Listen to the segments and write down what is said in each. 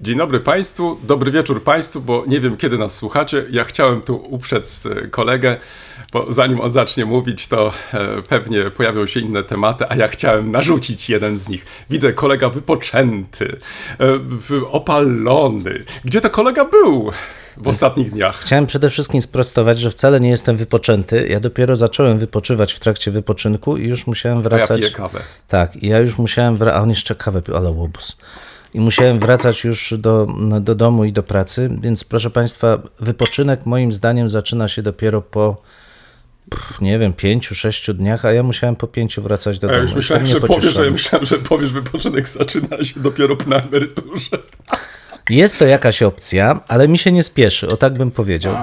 Dzień dobry Państwu, dobry wieczór Państwu, bo nie wiem kiedy nas słuchacie. Ja chciałem tu uprzec e, kolegę, bo zanim on zacznie mówić, to e, pewnie pojawią się inne tematy, a ja chciałem narzucić jeden z nich. Widzę kolega wypoczęty, e, opalony. Gdzie to kolega był w ostatnich dniach? Chciałem przede wszystkim sprostować, że wcale nie jestem wypoczęty. Ja dopiero zacząłem wypoczywać w trakcie wypoczynku i już musiałem A ja wracać. piję kawę. Tak, i ja już musiałem wracać. A on jeszcze kawę pił, ale łobuz. I musiałem wracać już do, do domu i do pracy, więc proszę Państwa, wypoczynek moim zdaniem zaczyna się dopiero po, nie wiem, pięciu, sześciu dniach, a ja musiałem po pięciu wracać do A ja domu. już to myślałem, że powiesz, że, pocieszyło. myślałem, że powiesz, wypoczynek zaczyna się dopiero na emeryturze. Jest to jakaś opcja, ale mi się nie spieszy, o tak bym powiedział.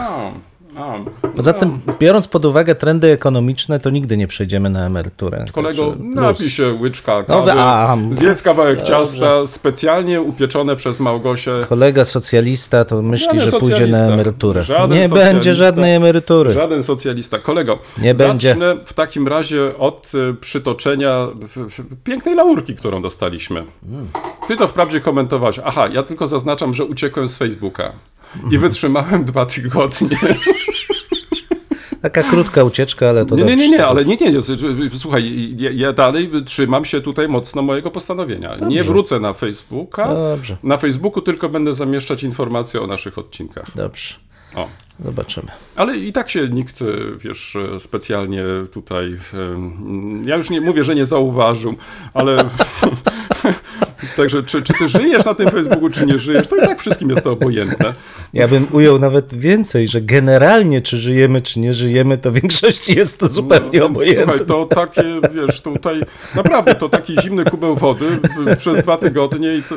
A, Poza tym, biorąc pod uwagę trendy ekonomiczne, to nigdy nie przejdziemy na emeryturę. Kolego, Także napij się łyczka No, kawy, a, a, zjedz kawałek ciasta, specjalnie upieczone przez Małgosię. Kolega socjalista to myśli, Żaden że pójdzie na emeryturę. Żaden nie będzie żadnej emerytury. Żaden socjalista. Kolego, Nie będzie. zacznę w takim razie od y, przytoczenia pięknej laurki, którą dostaliśmy. Ty to wprawdzie komentowałeś. Aha, ja tylko zaznaczam, że uciekłem z Facebooka. I wytrzymałem dwa tygodnie. Taka krótka ucieczka, ale to Nie, nie, dobrze. nie, nie, ale nie, nie, nie. Słuchaj, ja, ja dalej trzymam się tutaj mocno mojego postanowienia. Nie wrócę na Facebooka. Dobrze. Na Facebooku tylko będę zamieszczać informacje o naszych odcinkach. Dobrze, O. zobaczymy. Ale i tak się nikt, wiesz, specjalnie tutaj. Ja już nie mówię, że nie zauważył, ale. Także, czy, czy ty żyjesz na tym Facebooku, czy nie żyjesz, to i tak wszystkim jest to obojętne. Ja bym ujął nawet więcej, że generalnie czy żyjemy, czy nie żyjemy, to większości jest to zupełnie No, obojętne. Słuchaj, to takie, wiesz, tutaj naprawdę to taki zimny kubeł wody przez dwa tygodnie i to,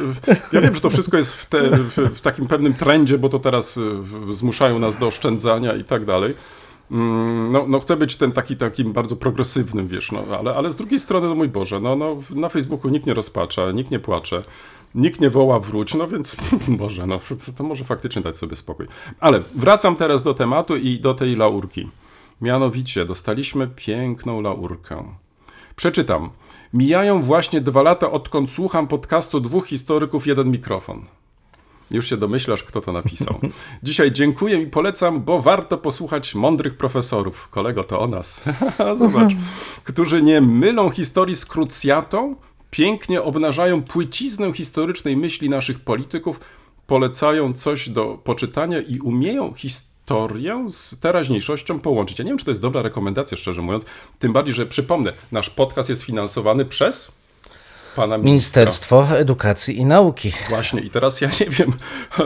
ja wiem, że to wszystko jest w, te, w, w takim pewnym trendzie, bo to teraz zmuszają nas do oszczędzania i tak dalej. Mm, No, no chcę być ten taki, takim bardzo progresywnym, wiesz, no, ale, ale z drugiej strony, no mój Boże, no, no, na Facebooku nikt nie rozpacza, nikt nie płacze, nikt nie woła wróć, no więc Boże, no to, to może faktycznie dać sobie spokój. Ale wracam teraz do tematu i do tej laurki. Mianowicie dostaliśmy piękną laurkę. Przeczytam. Mijają właśnie dwa lata, odkąd słucham podcastu dwóch historyków, jeden mikrofon. Już się domyślasz, kto to napisał. Dzisiaj dziękuję i polecam, bo warto posłuchać mądrych profesorów. Kolego, to o nas. Zobacz. Którzy nie mylą historii z krucjatą, pięknie obnażają płyciznę historycznej myśli naszych polityków, polecają coś do poczytania i umieją historię z teraźniejszością połączyć. Ja nie wiem, czy to jest dobra rekomendacja, szczerze mówiąc. Tym bardziej, że przypomnę, nasz podcast jest finansowany przez pana ministra. Ministerstwo Edukacji i Nauki. Właśnie, i teraz ja nie wiem,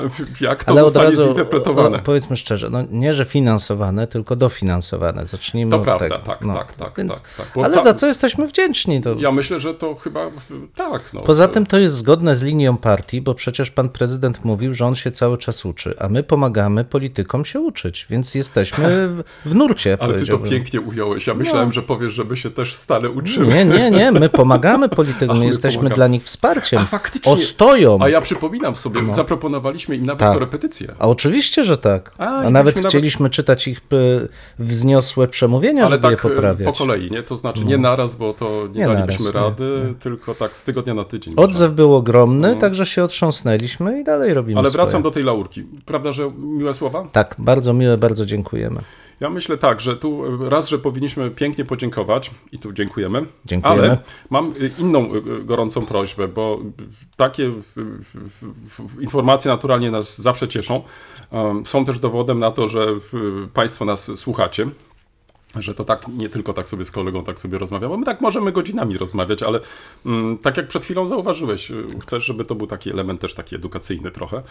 jak to Ale od zostanie razu, zinterpretowane. o, powiedzmy szczerze, no nie, że finansowane, tylko dofinansowane. Zacznijmy To od prawda, tego. tak, No, tak, tak, więc- tak, tak. Ale ca- za co jesteśmy wdzięczni? To... Ja myślę, że to chyba tak. No, Poza to- tym to jest zgodne z linią partii, bo przecież pan prezydent mówił, że on się cały czas uczy, a my pomagamy politykom się uczyć, więc jesteśmy w, nurcie, Ale ty to pięknie ująłeś. Ja myślałem, że powiesz, żeby się też stale uczyły. Nie, nie, nie, my pomagamy politykom, my my jesteśmy pomagamy. dla nich wsparciem. A faktycznie. Ostoją. A ja przypominam sobie, zaproponowaliśmy im nawet Tak. korepetycje. A oczywiście, że tak. A, A, nawet chcieliśmy czytać ich y, wzniosłe przemówienia, Ale żeby tak je poprawiać. po kolei, nie? To znaczy nie naraz, bo to nie, Nie dalibyśmy naraz, nie, rady, tylko tak z tygodnia na tydzień. Odzew był ogromny, także się otrząsnęliśmy i dalej robimy No. Ale wracam swoje. do tej laurki. Prawda, że miłe słowa? Tak, bardzo miłe, bardzo dziękujemy. Ja myślę tak, że tu raz, że powinniśmy pięknie podziękować i tu dziękujemy. Dziękujemy. Ale mam y, inną y, gorącą prośbę, bo takie informacje naturalnie nas zawsze cieszą. Są też dowodem na to, że Państwo nas słuchacie. że to tak, nie tylko tak sobie z kolegą tak sobie rozmawiamy, my tak możemy godzinami rozmawiać, ale mm, tak jak przed chwilą zauważyłeś, chcesz, żeby to był taki element też taki edukacyjny trochę.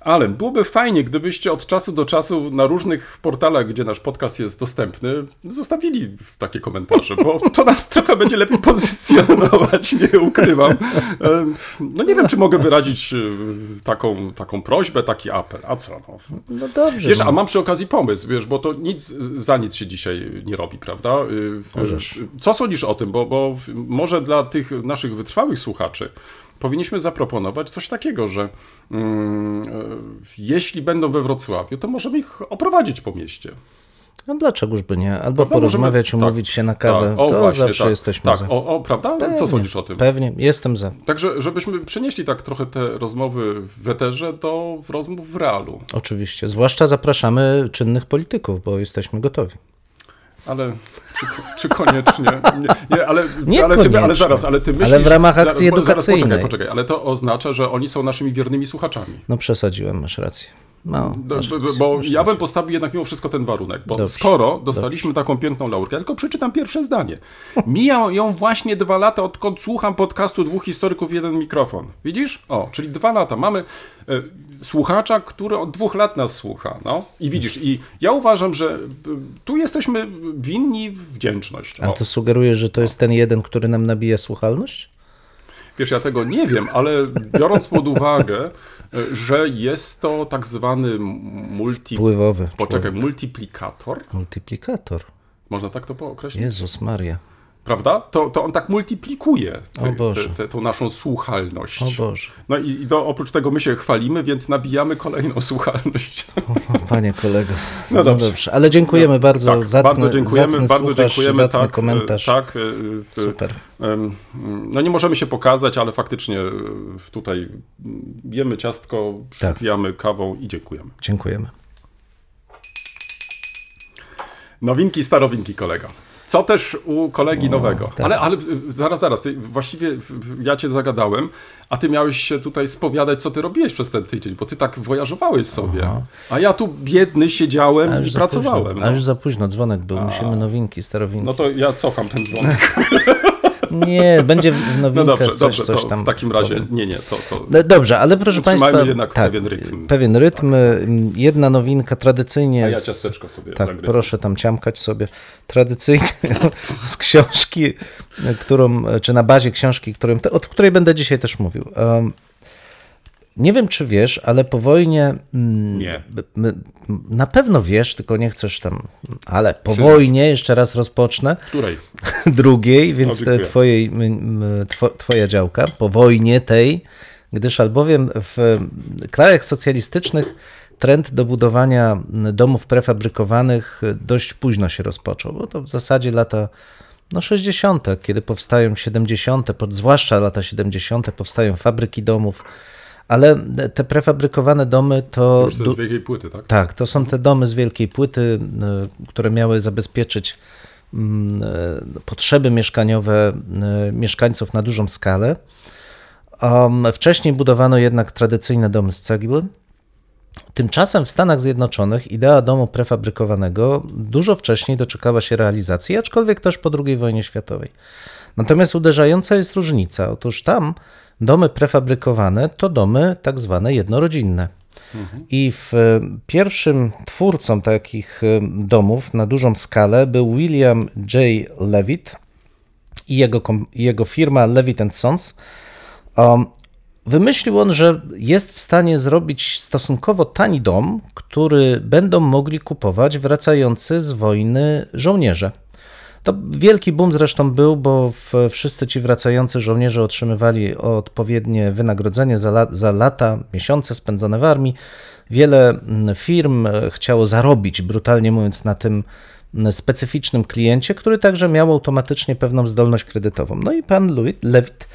Ale byłoby fajnie, gdybyście od czasu do czasu na różnych portalach, gdzie nasz podcast jest dostępny, zostawili takie komentarze, bo to nas trochę będzie lepiej pozycjonować, nie ukrywam. E, No nie wiem, czy mogę wyrazić y, taką, taką prośbę, taki apel. A co? No, No dobrze. Wiesz, no. a mam przy okazji pomysł, wiesz, bo to nic za nic się dzisiaj nie robi, prawda? Y, Możesz. Co sądzisz o tym? Bo, bo może dla tych naszych wytrwałych słuchaczy powinniśmy zaproponować coś takiego, że mm, e, jeśli będą we Wrocławiu, to możemy ich oprowadzić po mieście. No dlaczegoż by nie? Albo Prawda? porozmawiać, Możemy- umówić się na kawę. Tak, o, to właśnie, zawsze tak, jesteśmy tak, za. O, o, prawda? Co Pewnie, sądzisz o tym? Pewnie, jestem za. Także, żebyśmy przenieśli tak trochę te rozmowy w eterze do rozmów w realu. Oczywiście. Zwłaszcza zapraszamy czynnych polityków, bo jesteśmy gotowi. Ale czy, czy koniecznie? Nie, nie ale, ale, ty, ale zaraz, ale ty myślisz... Ale w ramach zaraz, akcji Zaraz, edukacyjnej. poczekaj, poczekaj, ale to oznacza, że oni są naszymi wiernymi słuchaczami. No przesadziłem, masz rację. No, Do, bo bo ja bym postawił jednak mimo wszystko ten warunek, bo Dobrze, skoro dostaliśmy taką piękną laurkę, tylko przeczytam pierwsze zdanie. Mija ją właśnie dwa lata, odkąd słucham podcastu dwóch historyków, jeden mikrofon. Widzisz? O, czyli dwa lata. Mamy e, słuchacza, który od dwóch lat nas słucha. No i widzisz, i ja uważam, że e, tu jesteśmy winni wdzięczność. O. to sugeruje, że to jest ten jeden, który nam nabija słuchalność? Wiesz, ja tego nie wiem, ale biorąc pod uwagę, że jest to tak zwany multi... Pływowy. Poczekaj, człowiek. multiplikator? Multiplikator. Można tak to określić? Jezus Maria. Prawda? To, to on tak multiplikuje tą naszą słuchalność. O Boże. No i, i do, oprócz tego my się chwalimy, więc nabijamy kolejną słuchalność. O, panie kolego. No No dobrze. dobrze. Ale dziękujemy bardzo. tak, zacny, bardzo dziękujemy, zacny bardzo słuchacz, dziękujemy. zacny tak, komentarz. e, Tak, e, w- Super. No nie możemy się pokazać, ale faktycznie e, tutaj jemy ciastko, Tak. kawą i dziękujemy. Dziękujemy. Nowinki, starowinki, kolega. Co też u kolegi nowego. tak. Ale, ale y, zaraz, zaraz, ty, właściwie w- w- ja cię zagadałem, a ty miałeś się tutaj spowiadać, co ty robiłeś przez ten tydzień, bo ty tak wojażowałeałeś sobie. A ja tu biedny siedziałem A i pracowałem. późno. No. A już za późno dzwonek był. Musimy nowinki, starowinki. no to ja cofam ten dzwonek. Nie, będzie w No nowinkach dobrze, coś, dobrze, coś tam. w takim razie, powiem. nie, nie, to, to No, Dobrze, ale proszę Państwa. jednak tak, pewien rytm. Pewien rytm. Jedna nowinka tradycyjnie. a ja ciasteczko sobie Tak, zagryzę. proszę tam ciamkać sobie tradycyjnie z książki, którą, czy na bazie książki, którą, od której będę dzisiaj też mówił. Um, nie wiem, czy wiesz, ale po wojnie. mm, Nie. Na pewno wiesz, tylko nie chcesz tam. Ale po wojnie, jeszcze raz rozpocznę, Której? drugiej, więc dziękuję. te twojej, two, twoja działka, po wojnie tej, gdyż albowiem w krajach socjalistycznych trend do budowania domów prefabrykowanych dość późno się rozpoczął, bo to w zasadzie lata no 60., kiedy powstają 70., pod, zwłaszcza lata 70., powstają fabryki domów, ale te prefabrykowane domy to... Ze du- z wielkiej płyty, tak? tak, to są te domy z wielkiej płyty, y, które miały zabezpieczyć mm, y, potrzeby mieszkaniowe y, mieszkańców na dużą skalę. Wcześniej budowano jednak tradycyjne domy z cegły. Tymczasem w Stanach Zjednoczonych idea domu prefabrykowanego dużo wcześniej doczekała się realizacji, aczkolwiek też po II wojnie światowej. Natomiast uderzająca jest różnica. Otóż tam domy prefabrykowane to domy tak zwane jednorodzinne. I w e, pierwszym twórcą takich e, domów na dużą skalę był William J. Levitt i jego, jego firma Levitt Sons. Um, Wymyślił on, że jest w stanie zrobić stosunkowo tani dom, który będą mogli kupować wracający z wojny żołnierze. To wielki boom zresztą był, bo wszyscy ci wracający żołnierze otrzymywali odpowiednie wynagrodzenie za, la, za lata, miesiące spędzone w armii. Wiele mm, firm e, chciało zarobić, brutalnie mówiąc, na tym mm, specyficznym kliencie, który także miał automatycznie pewną zdolność kredytową. No i pan Louis Lewitt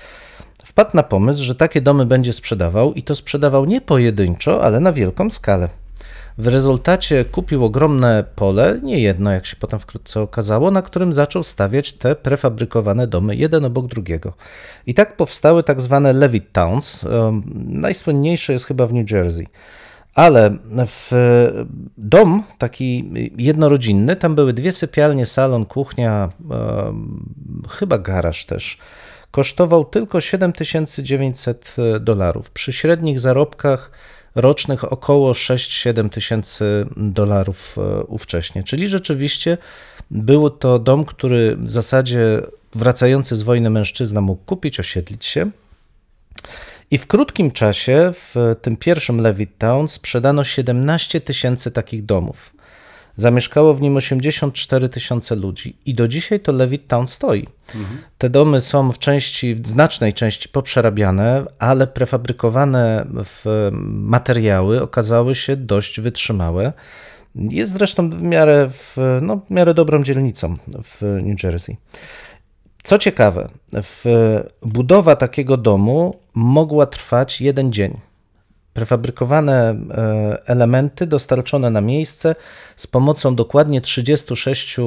wpadł na pomysł, że takie domy będzie sprzedawał i to sprzedawał nie pojedynczo, ale na wielką skalę. W rezultacie kupił ogromne pole, nie jedno, jak się potem wkrótce okazało, na którym zaczął stawiać te prefabrykowane domy, jeden obok drugiego. I tak powstały tak zwane Levitt Towns. Najsłynniejsze jest chyba w New Jersey. Ale w dom taki jednorodzinny, tam były dwie sypialnie, salon, kuchnia, chyba garaż też. Kosztował tylko 7900 dolarów. Przy średnich zarobkach rocznych około 6-7 tysięcy dolarów e, ówcześnie. Czyli rzeczywiście był to dom, który w zasadzie wracający z wojny mężczyzna mógł kupić, osiedlić się. I w krótkim czasie, w tym pierwszym Levittown, sprzedano 17 tysięcy takich domów. Zamieszkało w nim 84 tysiące ludzi i do dzisiaj to Levittown stoi. Te domy są w części, w znacznej części poprzerabiane, ale prefabrykowane w materiały okazały się dość wytrzymałe. Jest zresztą w miarę, w, no, w miarę dobrą dzielnicą w New Jersey. Co ciekawe, w, budowa takiego domu mogła trwać jeden dzień. Prefabrykowane e, elementy dostarczone na miejsce z pomocą dokładnie 36 e,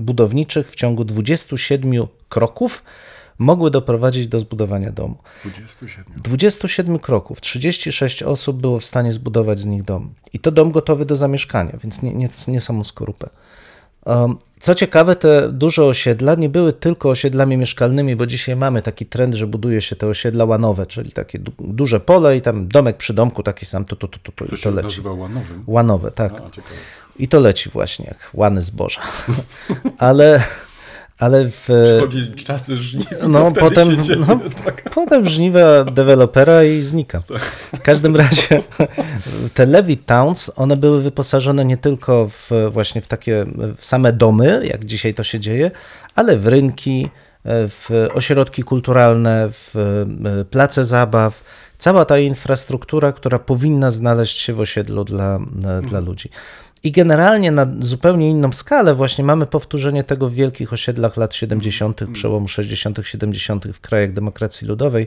budowniczych w ciągu 27 kroków mogły doprowadzić do zbudowania domu. 27. 27 kroków, 36 osób było w stanie zbudować z nich dom. I to dom gotowy do zamieszkania, więc nie, nie, nie samą skorupę. Co ciekawe, te duże osiedla nie były tylko osiedlami mieszkalnymi, bo dzisiaj mamy taki trend, że buduje się te osiedla łanowe, czyli takie du duże pole i tam domek przy domku taki sam, to, to, to, to, to, To się to leci. nazywa łanowym. Łanowe, tak. A. I to leci właśnie jak łany zboża. Ale, ale w... Przychodzi czasy żniw, No, potem, no, tak. potem żniwa dewelopera i znika. W każdym razie te Levy Towns, one były wyposażone nie tylko w, właśnie w takie w same domy, jak dzisiaj to się dzieje, ale w rynki, w ośrodki kulturalne, w e, place zabaw. Cała ta infrastruktura, która powinna znaleźć się w osiedlu dla, dla ludzi. I generalnie na zupełnie inną skalę właśnie mamy powtórzenie tego w wielkich osiedlach lat 70., przełomu 60., 70. w krajach demokracji ludowej.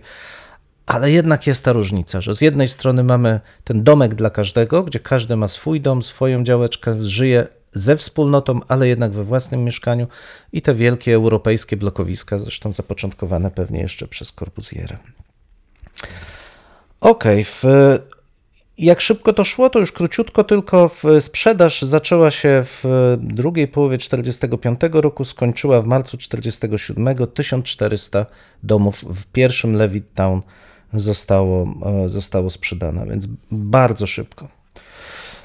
Ale jednak jest ta różnica, że z jednej strony mamy ten domek dla każdego, gdzie każdy ma swój dom, swoją działeczkę, żyje ze wspólnotą, ale jednak we własnym mieszkaniu i te wielkie europejskie blokowiska, zresztą zapoczątkowane pewnie jeszcze przez Corbusierę. Okej, w jak szybko to szło, to już króciutko, tylko w sprzedaż zaczęła się w drugiej połowie 1945 roku, skończyła w marcu 1947. 1400 domów w pierwszym Levittown zostało, e, zostało sprzedane, więc bardzo szybko.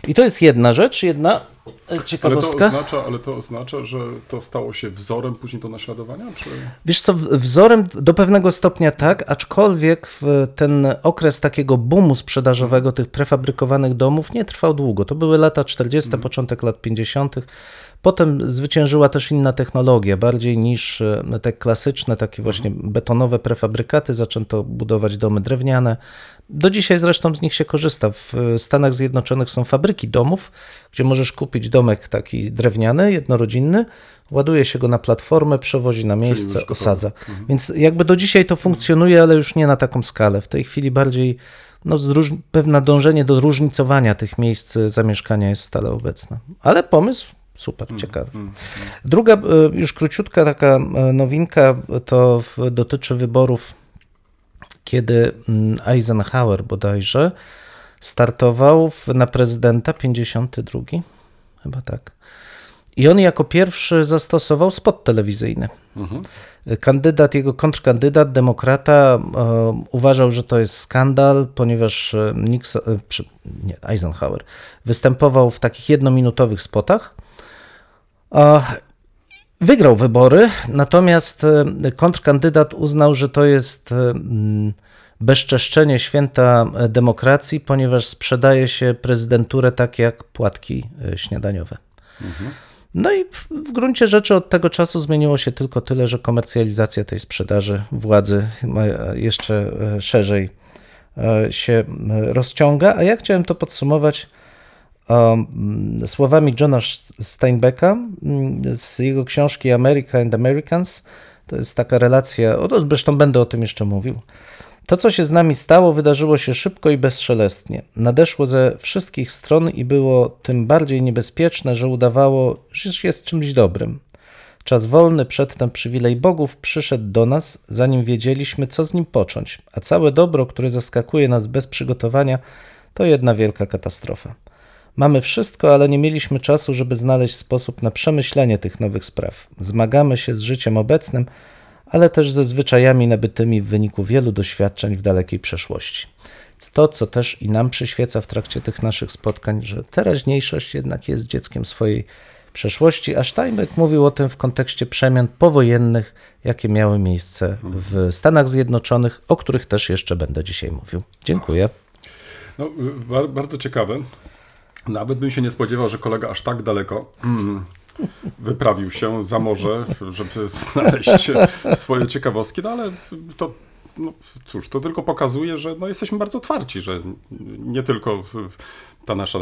I to jest jedna rzecz, jedna e, Ale to, ciekawostka. oznacza, ale to oznacza, że to stało się wzorem później do naśladowania? Czy... Wiesz co, wzorem do pewnego stopnia tak, aczkolwiek ten okres takiego boomu sprzedażowego tych prefabrykowanych domów nie trwał długo. To były lata 40., początek lat 50. Potem zwyciężyła też inna technologia, bardziej niż e, te klasyczne, takie właśnie betonowe prefabrykaty. Zaczęto budować domy drewniane. Do dzisiaj zresztą z nich się korzysta. W Stanach Zjednoczonych są fabryki domów, gdzie możesz kupić domek taki drewniany, jednorodzinny, ładuje się go na platformę, przewozi na miejsce, osadza. Więc jakby do dzisiaj to funkcjonuje, ale już nie na taką skalę. W tej chwili bardziej no, pewne dążenie do różnicowania tych miejsc zamieszkania jest stale obecne. Ale pomysł super, ciekawy. Druga, e, już króciutka taka e, nowinka, to dotyczy wyborów, kiedy mm, Eisenhower bodajże startował na prezydenta 52, chyba tak. I on jako pierwszy zastosował spot telewizyjny. Kandydat, jego kontrkandydat, demokrata, e, uważał, że to jest skandal, ponieważ Nixon, e, nie, Eisenhower występował w takich jednominutowych spotach. Wygrał wybory, natomiast e, kontrkandydat uznał, że to jest e, bezczeszczenie święta e, demokracji, ponieważ sprzedaje się prezydenturę tak jak płatki śniadaniowe. No i w- gruncie rzeczy od tego czasu zmieniło się tylko tyle, że komercjalizacja tej sprzedaży władzy jeszcze szerzej się rozciąga. A ja chciałem to podsumować um, słowami Johna Steinbecka mm, z jego książki America and Americans. To jest taka relacja, o, zresztą będę o tym jeszcze mówił. To, co się z nami stało, wydarzyło się szybko i bezszelestnie. Nadeszło ze wszystkich stron i było tym bardziej niebezpieczne, że udawało, że jest czymś dobrym. Czas wolny, przedtem przywilej bogów, przyszedł do nas, zanim wiedzieliśmy, co z nim począć, a całe dobro, które zaskakuje nas bez przygotowania, to jedna wielka katastrofa. Mamy wszystko, ale nie mieliśmy czasu, żeby znaleźć sposób na przemyślenie tych nowych spraw. Zmagamy się z życiem obecnym, ale też ze zwyczajami nabytymi w wyniku wielu doświadczeń w dalekiej przeszłości. To, co też i nam przyświeca w trakcie tych naszych spotkań, że teraźniejszość jednak jest dzieckiem swojej przeszłości, a Steinbeck mówił o tym w kontekście przemian powojennych, jakie miały miejsce w Stanach Zjednoczonych, o których też jeszcze będę dzisiaj mówił. Dziękuję. No, y, ba- bardzo ciekawe. Nawet bym się nie spodziewał, że kolega aż tak daleko mm, wyprawił się za morze, żeby znaleźć swoje ciekawostki, no ale to, no, cóż, to tylko pokazuje, że no, jesteśmy bardzo otwarci, że nie tylko ta nasza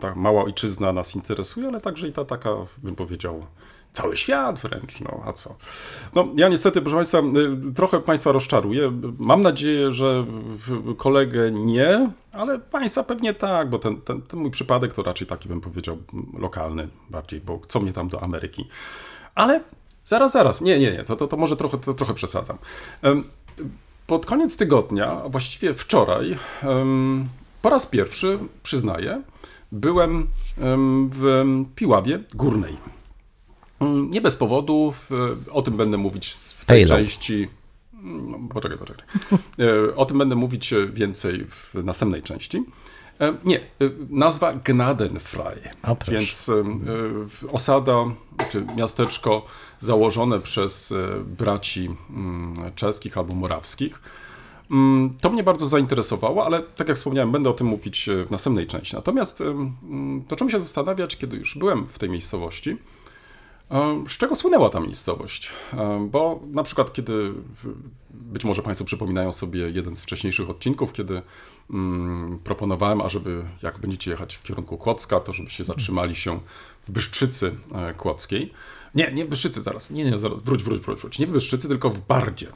ta mała ojczyzna nas interesuje, ale także i ta taka, bym powiedział, cały świat wręcz, no a co. No ja niestety, proszę Państwa, y, trochę Państwa rozczaruję. Mam nadzieję, że kolegę nie, ale Państwa pewnie tak, bo ten, ten, ten mój przypadek to raczej taki, bym powiedział, lokalny bardziej, bo co mnie tam do Ameryki. Ale zaraz, zaraz, nie, nie, nie, to, to, to może trochę, to trochę przesadzam. Pod koniec tygodnia, a właściwie wczoraj, po raz pierwszy, przyznaję, byłem em, w Piławie Górnej. Mm, Nie bez powodu, o tym będę mówić w tej Halo. części. No, poczekaj, poczekaj. E, O tym będę mówić więcej w następnej części. E, Nie, e, nazwa Gnadenfrei. Więc osada, czy miasteczko założone przez braci mm, czeskich albo morawskich. Mm, To mnie bardzo zainteresowało, ale tak jak wspomniałem, będę o tym mówić w następnej części. Natomiast em, mm, zacząłem się zastanawiać, kiedy już byłem w tej miejscowości, Z czego słynęła ta miejscowość? E, Bo na przykład, kiedy być może Państwo przypominają sobie jeden z wcześniejszych odcinków, kiedy mm, proponowałem, ażeby jak będziecie jechać w kierunku Kłodzka, to żebyście zatrzymali się w Byszczycy e, Kłodzkiej. Nie, nie w Byszczycy zaraz, nie, nie, zaraz, wróć, wróć, wróć, wróć. Nie w Byszczycy, tylko w Bardzie.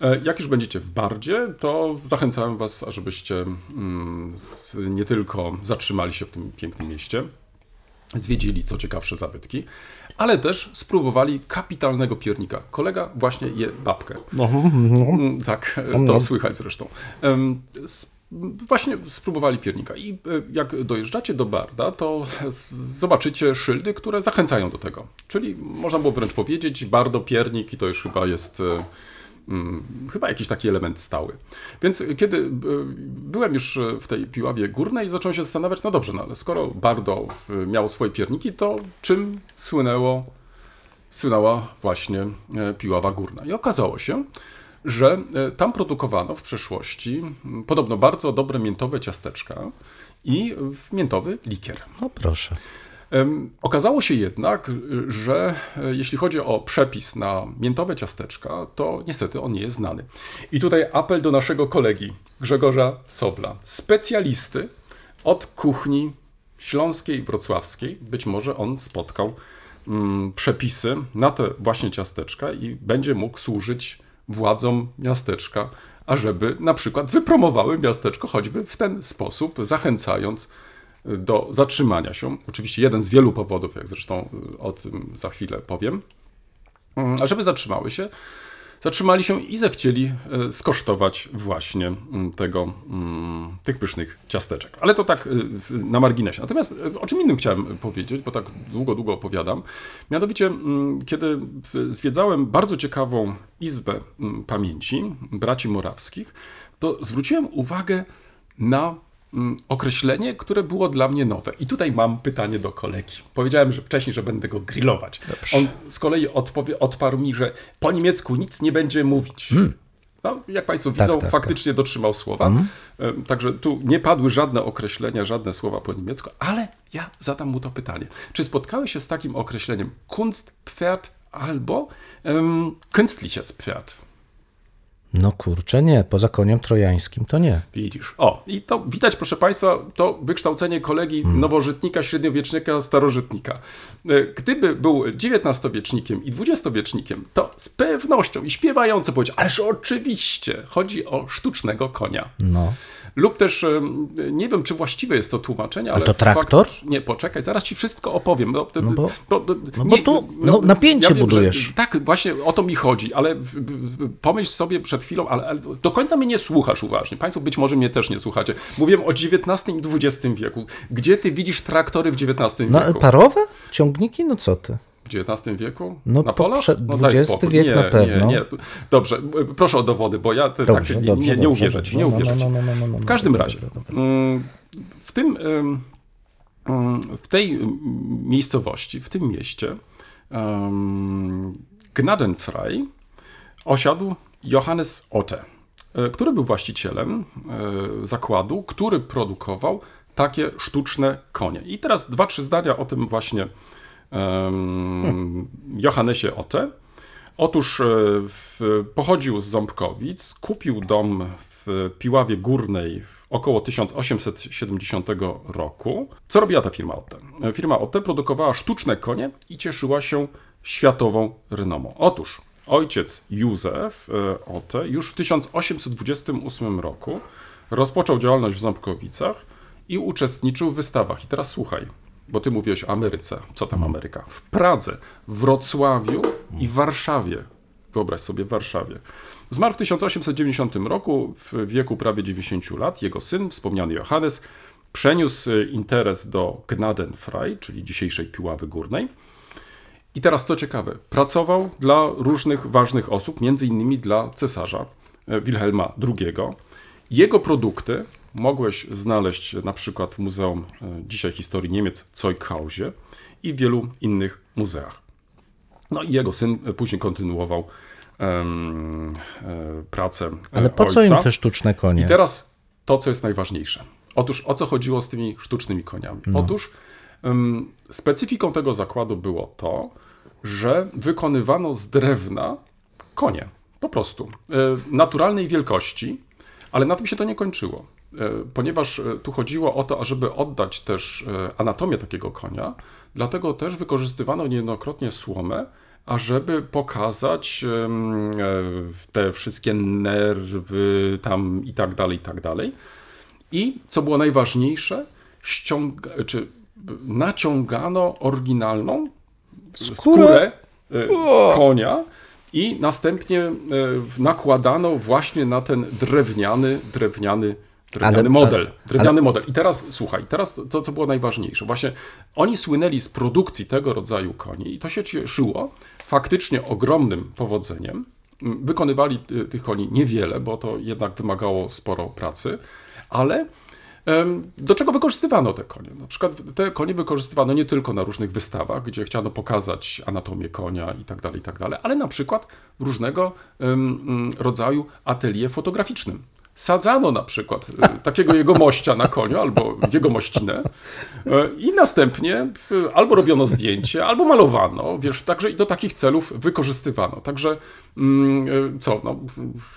E, Jak już będziecie w Bardzie, to zachęcałem Was, ażebyście mm, nie tylko zatrzymali się w tym pięknym mieście, zwiedzili co ciekawsze zabytki, ale też spróbowali kapitalnego piernika. Kolega właśnie je babkę. Mm, Tak, to słychać zresztą. Właśnie spróbowali piernika i e, jak dojeżdżacie do Barda, to zobaczycie szyldy, które zachęcają do tego. Czyli można było wręcz powiedzieć, Bardo piernik i to już chyba jest e, chyba jakiś taki element stały. Więc kiedy e, byłem już e, w tej Piławie Górnej, zacząłem się zastanawiać, no dobrze, no ale skoro Bardo w- miało swoje pierniki, to czym słynęło, słynęła właśnie e, Piława Górna? I okazało się, że e, tam produkowano w przeszłości podobno bardzo dobre miętowe ciasteczka i miętowy likier. O proszę. Okazało się jednak, y, że e, jeśli chodzi o przepis na miętowe ciasteczka, to niestety on nie jest znany. I tutaj apel do naszego kolegi Grzegorza Sobla, specjalisty od kuchni śląskiej, wrocławskiej. Być może on spotkał mm, przepisy na te właśnie ciasteczka i będzie mógł służyć władzom miasteczka, ażeby na przykład wypromowały miasteczko choćby w ten sposób, zachęcając do zatrzymania się. Oczywiście jeden z wielu powodów, jak zresztą y, o tym za chwilę powiem. Mm, A żeby zatrzymały się, zatrzymali się i zechcieli y, skosztować właśnie mm, tego, mm, tych pysznych ciasteczek. Ale to tak y, na marginesie. Natomiast o czym innym chciałem powiedzieć, bo tak długo, długo opowiadam. Mianowicie, kiedy zwiedzałem bardzo ciekawą izbę pamięci braci morawskich, to zwróciłem uwagę na określenie, które było dla mnie nowe. I tutaj mam pytanie do kolegi. Powiedziałem że wcześniej, że będę go grillować. On z kolei odpowie, odparł mi, że po niemiecku nic nie będzie mówić. No, jak Państwo widzą, tak, faktycznie dotrzymał słowa. Em, Także tu nie padły żadne określenia, żadne słowa po niemiecku, ale ja zadam mu to pytanie. Czy spotkałeś się z takim określeniem Kunstpferd albo um, künstliches Pferd? No kurczę, nie. Poza koniem trojańskim to nie. Widzisz. O, i to widać, proszę Państwa, to wykształcenie kolegi nowożytnika, średniowiecznika, starożytnika. E, Gdyby był XIX-wiecznikiem i XX-wiecznikiem, to z pewnością i śpiewająco powiedział, ależ oczywiście chodzi o sztucznego konia. No. Lub też, nie wiem, czy właściwe jest to tłumaczenie, ale... to traktor? Fakt, nie, poczekaj, zaraz ci wszystko opowiem. No, No bo- bo, no bo tu, no, napięcie wiem, że- budujesz. tak, właśnie o to mi chodzi, ale pomyśl sobie przed chwilą, ale, ale do końca mnie nie słuchasz uważnie. Państwo być może mnie też nie słuchacie. Mówiłem o XIX i XX wieku. Gdzie ty widzisz traktory w XIX No, wieku? parowe? Ciągniki? No co ty? XIX wieku? No, na polach? No, XX wiek nie, na pewno. Nie, nie. Dobrze, proszę o dowody, bo ja te, Dobrze, nie, dobrze, nie, nie dobrze, uwierzę ci, nie uwierzę no, no, no, W każdym razie, mm, w tym, ym, ym, w tej miejscowości, w tym mieście Gnadenfrei osiadł Johannes Otte, y, który był właścicielem y, zakładu, który produkował takie sztuczne konie. I teraz dwa, trzy zdania o tym właśnie Johannesie Otte. Otóż e, w, pochodził z Ząbkowic, kupił dom w Piławie Górnej około 1870 roku. Co robiła ta firma Otte? E, Firma Otte produkowała sztuczne konie i cieszyła się światową renomą. Otóż ojciec Józef e, Otte już w 1828 roku rozpoczął działalność w Ząbkowicach i uczestniczył w wystawach. I teraz słuchaj, bo ty mówiłeś o Ameryce. Co tam Ameryka? W Pradze, Wrocławiu i Warszawie. Wyobraź sobie, Warszawie. Zmarł w 1890 roku w wieku prawie 90 lat. Jego syn, wspomniany Johannes, przeniósł e, interes do Gnadenfrei, czyli dzisiejszej Piławy Górnej. I teraz co ciekawe, pracował dla różnych ważnych osób, między innymi dla cesarza e, Wilhelma II. Jego produkty mogłeś znaleźć na przykład w Muzeum e, dzisiaj Historii Niemiec Zeughausie i w wielu innych muzeach. No i jego syn e, później kontynuował e, pracę Ale po co ojca. im te sztuczne konie? I teraz to, co jest najważniejsze. Otóż o co chodziło z tymi sztucznymi koniami? No. Otóż ym, specyfiką tego zakładu było to, że wykonywano z drewna konie. Po prostu. Naturalnej wielkości, ale na tym się to nie kończyło. Y, Ponieważ y, tu chodziło o to, ażeby oddać też y, anatomię takiego konia, dlatego też wykorzystywano niejednokrotnie słomę, ażeby pokazać e, te wszystkie nerwy tam i tak dalej, i tak dalej. I co było najważniejsze, ściąga, czy naciągano oryginalną skórę, e, z konia i następnie e, nakładano właśnie na ten drewniany, drewniany, drewniany Ale- model. Drewniany model. I teraz słuchaj, teraz to, co było najważniejsze. Właśnie oni słynęli z produkcji tego rodzaju koni i to się cieszyło faktycznie ogromnym powodzeniem. Mm, Wykonywali y, tych koni niewiele, bo to jednak wymagało sporo pracy, ale do czego wykorzystywano te konie? Na przykład te konie wykorzystywano nie tylko na różnych wystawach, gdzie chciano pokazać anatomię konia i tak dalej, i tak dalej, ale na przykład w różnego mm, rodzaju atelier fotograficznym. Sadzano na przykład e, takiego jegomościa na koniu albo jegomościnę e, i następnie w- albo robiono zdjęcie, albo malowano, wiesz, także i do takich celów wykorzystywano. Także mm, e, co, no,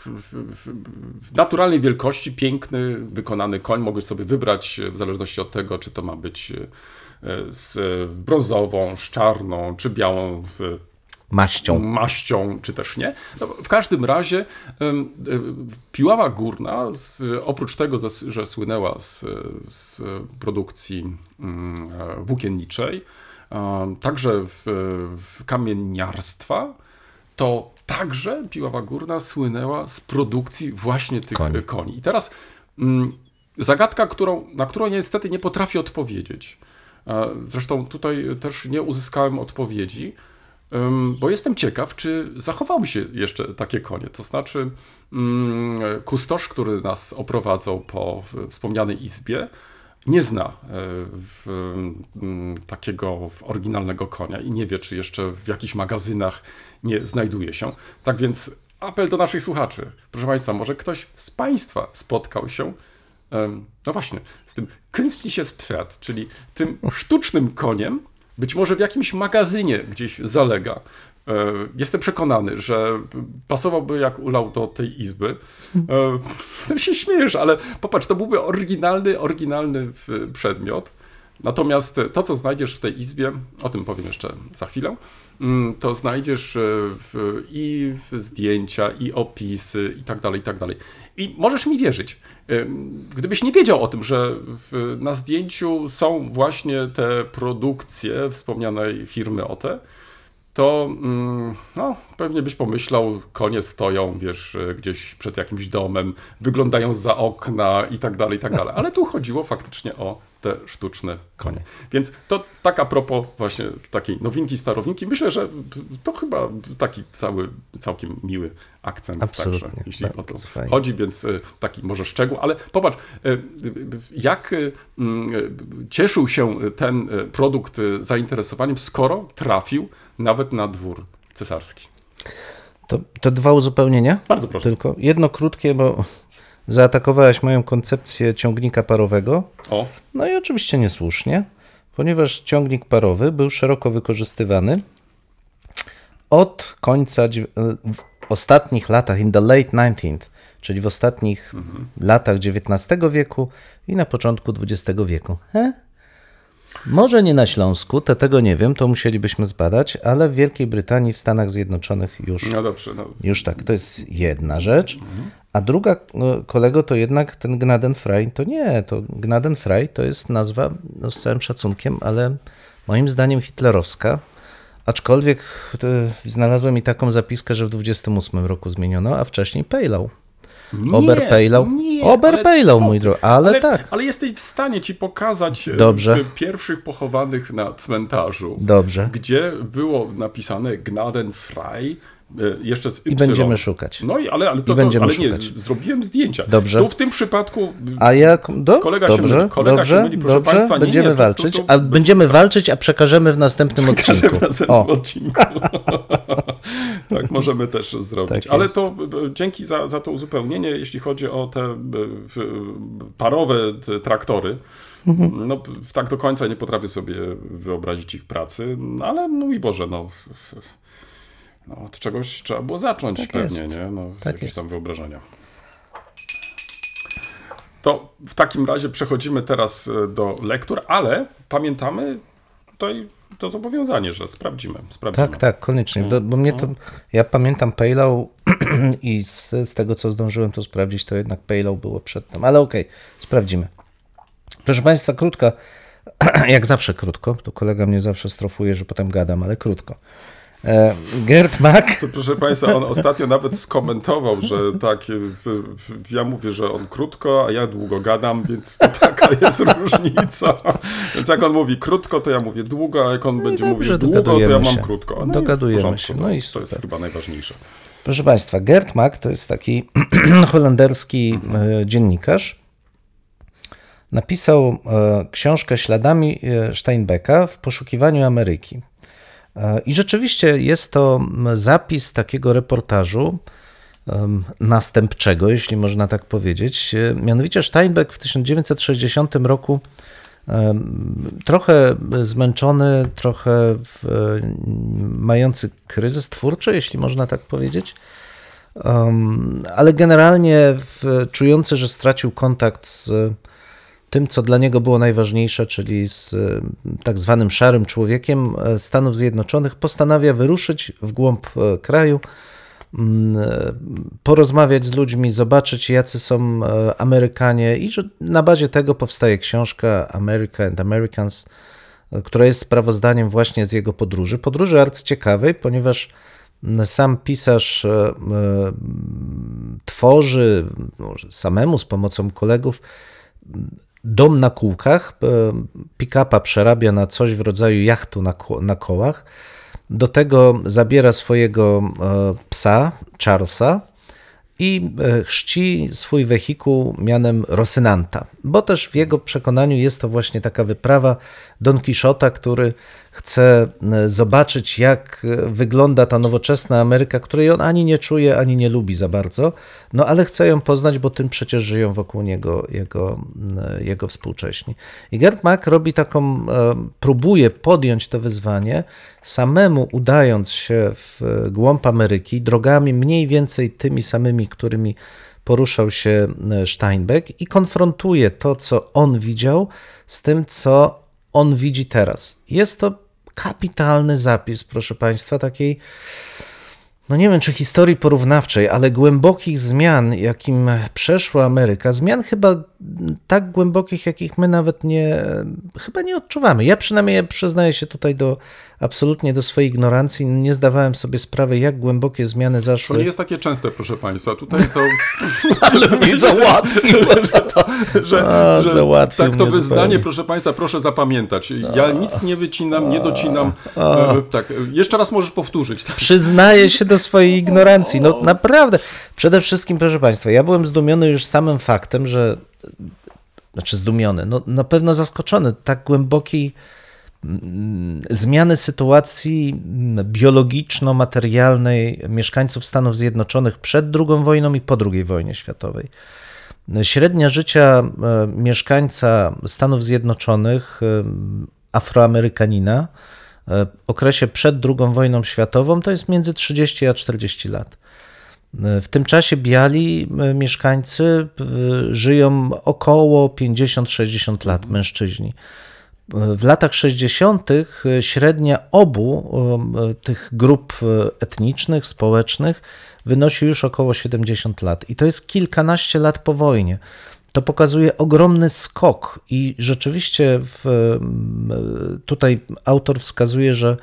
w, naturalnej wielkości, piękny, wykonany koń mogłeś sobie wybrać e, w zależności od tego, czy to ma być e, z brązową, z czarną, czy białą Maścią. maścią, czy też nie. No, w każdym razie em, Piława Górna, oprócz tego, że słynęła z, z produkcji mm, e, włókienniczej, także w, w kamieniarstwa, to także Piława Górna słynęła z produkcji właśnie tych Koni. koni. I teraz mm, zagadka, którą, na którą niestety nie potrafię odpowiedzieć. E, Zresztą tutaj też nie uzyskałem odpowiedzi, bo jestem ciekaw, czy zachowały się jeszcze takie konie. To znaczy, mm, kustosz, który nas oprowadzał po wspomnianej izbie, nie zna e, w, mm, takiego oryginalnego konia i nie wie, czy jeszcze w jakichś magazynach nie znajduje się. Tak więc apel do naszych słuchaczy. Proszę Państwa, może ktoś z Państwa spotkał się no właśnie, z tym künstliches Pferd, czyli tym sztucznym koniem, być może w jakimś magazynie gdzieś zalega. E, Jestem przekonany, że pasowałby jak ulał do tej izby. E, To się śmiejesz, ale popatrz, to byłby oryginalny, oryginalny przedmiot. Natomiast to, co znajdziesz w tej izbie, o tym powiem jeszcze za chwilę, to znajdziesz e, w, i w zdjęcia, i opisy, i tak dalej, i tak dalej. I możesz mi wierzyć, gdybyś nie wiedział o tym, że w, na zdjęciu są właśnie te produkcje wspomnianej firmy OTE, to mm, no, pewnie byś pomyślał, konie stoją, wiesz, e, gdzieś przed jakimś domem, wyglądają za okna i tak dalej, i tak dalej. Ale tu chodziło faktycznie o te sztuczne konie. Więc to tak a propos właśnie takiej nowinki, starowinki. Myślę, że to chyba taki cały, całkiem miły akcent Absolutnie. także, jeśli o to fajnie. chodzi, więc e, taki może szczegół. Ale popatrz, e, jak cieszył się ten produkt zainteresowaniem, skoro trafił nawet na dwór cesarski. To, to dwa uzupełnienia? Bardzo proszę. Tylko jedno krótkie, bo zaatakowałaś moją koncepcję ciągnika parowego. O, No i oczywiście niesłusznie, ponieważ ciągnik parowy był szeroko wykorzystywany od końca dziew- w ostatnich latach, in the late 19th, czyli w ostatnich latach XIX wieku i na początku XX wieku. He? Może nie na Śląsku, te tego nie wiem, to musielibyśmy zbadać, ale w Wielkiej Brytanii, w Stanach Zjednoczonych już no dobrze. No. już tak, to jest jedna rzecz. A druga, no, kolego, to jednak ten Gnadenfrei, to nie, to Gnadenfrei to jest nazwa, no, z całym szacunkiem, ale moim zdaniem hitlerowska. Aczkolwiek e, znalazłem i taką zapiskę, że w 28 roku zmieniono, a wcześniej Pejlał. Oberpejlał. nie, Oberpejlał, ale mój drogi, ale, tak. Ale jesteś w stanie ci pokazać e, Dobrze. pierwszych pochowanych na cmentarzu, Dobrze. gdzie było napisane Gnadenfrei, e, jeszcze z Y. I będziemy szukać. No i ale, ale, to, I będziemy to, ale nie, szukać. zrobiłem zdjęcia. Dobrze. Tu w tym przypadku A jak. Do, Kolega się dobrze, myli, kolega dobrze, się myli, proszę dobrze, państwa. Nie, będziemy nie, walczyć. to- to- A będziemy walczyć, a przekażemy w następnym odcinku. w następnym O, odcinku. tak, możemy też zrobić. Tak Ale to dzięki za, za to uzupełnienie, jeśli chodzi o te parowe traktory. Mhm. No, tak do końca nie potrafię sobie wyobrazić ich pracy, no, ale mój Boże, no, no od czegoś trzeba było zacząć Tak pewnie, jest. nie? No, Tak jakieś jest. tam wyobrażenia. To w takim razie przechodzimy teraz e, do lektur, ale pamiętamy tutaj to zobowiązanie, że sprawdzimy. sprawdzimy. Tak, tak, koniecznie. Do, bo mnie to. Ja pamiętam Paylow i z, z tego, co zdążyłem to sprawdzić, to jednak Paylow było przedtem. Ale okej, sprawdzimy. Proszę Państwa, krótka, jak zawsze krótko, to kolega mnie zawsze strofuje, że potem gadam, ale krótko. E, Gerd Mack. To, proszę Państwa, on ostatnio nawet skomentował, że tak, ja mówię, że on krótko, a ja długo gadam, więc to taka jest różnica. Więc jak on mówi krótko, to ja mówię długo, a jak on będzie No dobrze, mówił długo, to ja mam się. krótko. No Dogadujemy porządku, się, to- no i To jest chyba najważniejsze. Proszę Państwa, Gerd Mack to jest taki holenderski e, dziennikarz. Napisał e, książkę Śladami Steinbecka w poszukiwaniu Ameryki. I rzeczywiście jest to zapis takiego reportażu następczego, jeśli można tak powiedzieć. Mianowicie Steinbeck w 1960 roku trochę zmęczony, trochę w, mający kryzys twórczy, jeśli można tak powiedzieć, ale generalnie w, czujący, że stracił kontakt z tym, co dla niego było najważniejsze, czyli z e, tak zwanym szarym człowiekiem e, Stanów Zjednoczonych, postanawia wyruszyć w głąb e, kraju, mm, e, porozmawiać z ludźmi, zobaczyć, jacy są Amerykanie, i że na bazie tego powstaje książka America and Americans, która jest sprawozdaniem właśnie z jego podróży. Podróży arcyciekawej, ponieważ sam pisarz tworzy samemu z pomocą kolegów dom na kółkach, e, pick-upa przerabia na coś w rodzaju jachtu na, ko- na kołach. Do tego zabiera swojego e, psa, Charlesa, i e, chrzci swój wehikuł mianem Rosynanta, bo też w jego przekonaniu jest to właśnie taka wyprawa Don Quixota, który chce zobaczyć, jak e, wygląda ta nowoczesna Ameryka, której on ani nie czuje, ani nie lubi za bardzo, no ale chce ją poznać, bo tym przecież żyją wokół niego jego, e, jego współcześni. I Gerd Mack robi taką, e, próbuje podjąć to wyzwanie, samemu udając się w głąb Ameryki, drogami mniej więcej tymi samymi, którymi poruszał się Steinbeck i konfrontuje to, co on widział, z tym, co on widzi teraz. Jest to kapitalny zapis, proszę Państwa, takiej, no nie wiem czy historii porównawczej, ale głębokich zmian, jakim przeszła Ameryka, zmian chyba tak głębokich, jakich my nawet nie, chyba nie odczuwamy. Ja przynajmniej przyznaję się tutaj do absolutnie do swojej ignorancji. Nie zdawałem sobie sprawy, jak głębokie zmiany To zaszły. nie jest takie częste, proszę Państwa. Tutaj to, Ale mnie załatwił. że, A, że załatwił tak to wyznanie, zupełnie. proszę Państwa, proszę zapamiętać. Ja nic nie wycinam, nie docinam. E, Tak, jeszcze raz możesz powtórzyć. Przyznaję się do swojej ignorancji. No naprawdę. Przede wszystkim, proszę Państwa, ja byłem zdumiony już samym faktem, że. Znaczy zdumiony, no na pewno zaskoczony tak głębokiej mm, zmiany sytuacji mm, biologiczno-materialnej mieszkańców Stanów Zjednoczonych przed II wojną i po II wojnie światowej. Średnia życia e, mieszkańca Stanów Zjednoczonych, e, Afroamerykanina, e, w okresie przed II wojną światową to jest między 30 a 40 lat. E, W tym czasie biali e, mieszkańcy e, żyją około 50-60 lat, mężczyźni. W latach 60. średnia obu e, tych grup e, etnicznych, społecznych wynosi już około 70 lat. I to jest kilkanaście lat po wojnie. To pokazuje ogromny skok, i rzeczywiście w, tutaj autor wskazuje, że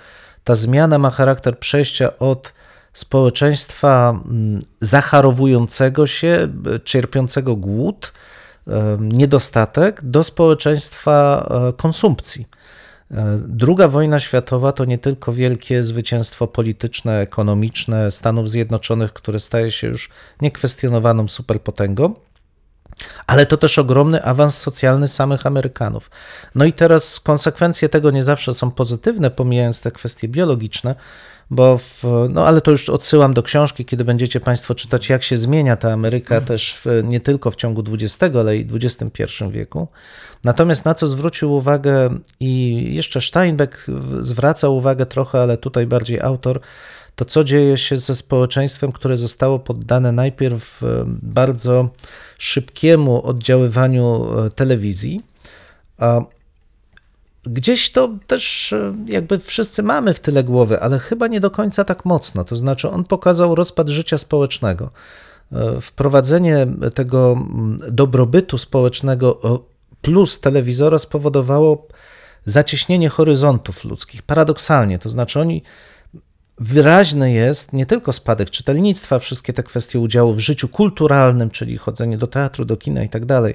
ta zmiana ma charakter przejścia od społeczeństwa mm, zacharowującego się, cierpiącego głód, niedostatek, do społeczeństwa e, konsumpcji. E, Druga wojna światowa to nie tylko wielkie zwycięstwo polityczne, ekonomiczne Stanów Zjednoczonych, które staje się już niekwestionowaną superpotęgą, ale to też ogromny awans socjalny samych Amerykanów. No i teraz konsekwencje tego nie zawsze są pozytywne, pomijając te kwestie biologiczne, bo w, no ale to już odsyłam do książki, kiedy będziecie Państwo czytać, jak się zmienia ta Ameryka też w, nie tylko w ciągu XX, ale i XXI wieku. Natomiast na co zwrócił uwagę i jeszcze Steinbeck zwraca uwagę trochę, ale tutaj bardziej autor, to co dzieje się ze społeczeństwem, które zostało poddane najpierw e, bardzo szybkiemu oddziaływaniu e, telewizji. Gdzieś to też e, jakby wszyscy mamy w tyle głowy, ale chyba nie do końca tak mocno. To znaczy, on pokazał rozpad życia społecznego. E, Wprowadzenie tego mm, dobrobytu społecznego plus telewizora spowodowało zacieśnienie horyzontów ludzkich. Paradoksalnie, to znaczy oni wyraźny jest nie tylko spadek czytelnictwa, wszystkie te kwestie udziału w życiu kulturalnym, czyli chodzenie do teatru, do kina i tak dalej,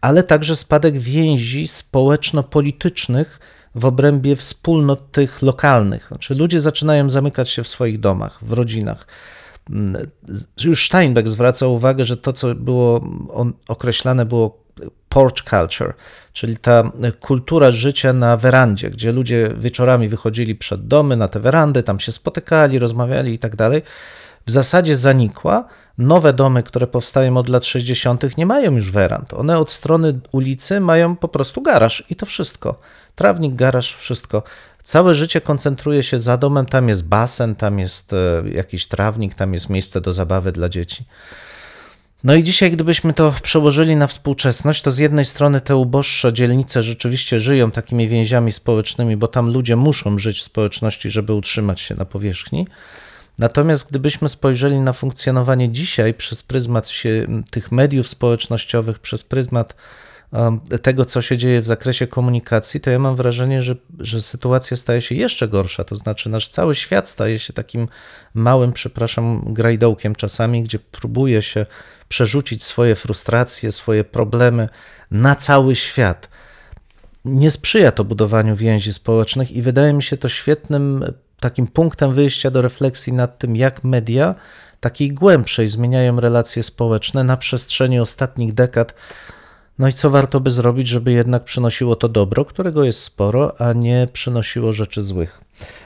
ale także spadek więzi społeczno-politycznych w obrębie wspólnot tych lokalnych. Znaczy ludzie zaczynają zamykać się w swoich domach, w rodzinach. Mm, Już Steinbeck zwraca uwagę, że to, co było określane, było porch culture, czyli ta kultura życia na werandzie, gdzie ludzie wieczorami wychodzili przed domy, na te werandy, tam się spotykali, rozmawiali i tak dalej, w zasadzie zanikła. Nowe domy, które powstają od lat 60., nie mają już werand. One od strony ulicy mają po prostu garaż i to wszystko. Trawnik, garaż, wszystko. Całe życie koncentruje się za domem, tam jest basen, tam jest e, jakiś trawnik, tam jest miejsce do zabawy dla dzieci. No i dzisiaj, gdybyśmy to przełożyli na współczesność, to z jednej strony te uboższe dzielnice rzeczywiście żyją takimi więziami społecznymi, bo tam ludzie muszą żyć w społeczności, żeby utrzymać się na powierzchni. Natomiast gdybyśmy spojrzeli na funkcjonowanie dzisiaj przez pryzmat się, tych mediów społecznościowych, przez pryzmat um, tego, co się dzieje w zakresie komunikacji, to ja mam wrażenie, że, że sytuacja staje się jeszcze gorsza. To znaczy, nasz cały świat staje się takim małym, przepraszam, grajdołkiem czasami, gdzie próbuje się przerzucić swoje frustracje, swoje problemy na cały świat. Nie sprzyja to budowaniu więzi społecznych i wydaje mi się to świetnym takim punktem wyjścia do refleksji nad tym, jak media takiej głębszej zmieniają relacje społeczne na przestrzeni ostatnich dekad. No i co warto by zrobić, żeby jednak przynosiło to dobro, którego jest sporo, a nie przynosiło rzeczy złych.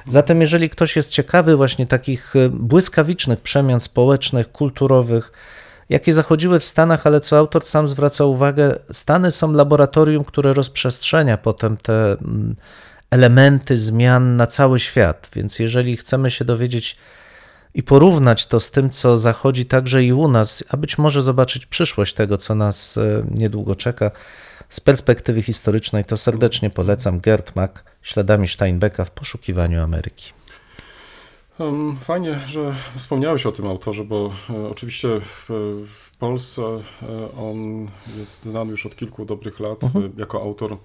Zatem, jeżeli ktoś jest ciekawy właśnie takich e, błyskawicznych przemian społecznych, kulturowych, jakie zachodziły w Stanach, ale co autor sam zwraca uwagę, Stany są laboratorium, które rozprzestrzenia potem te mm, elementy zmian na cały świat. Więc jeżeli chcemy się dowiedzieć i porównać to z tym, co zachodzi także i u nas, a być może zobaczyć przyszłość tego, co nas e, niedługo czeka, z perspektywy historycznej, to serdecznie polecam Gerd Mack śladami Steinbecka w poszukiwaniu Ameryki. Fajnie, że wspomniałeś o tym autorze, bo e, oczywiście w, w Polsce e, on jest znany już od kilku dobrych lat Mhm. e, jako autor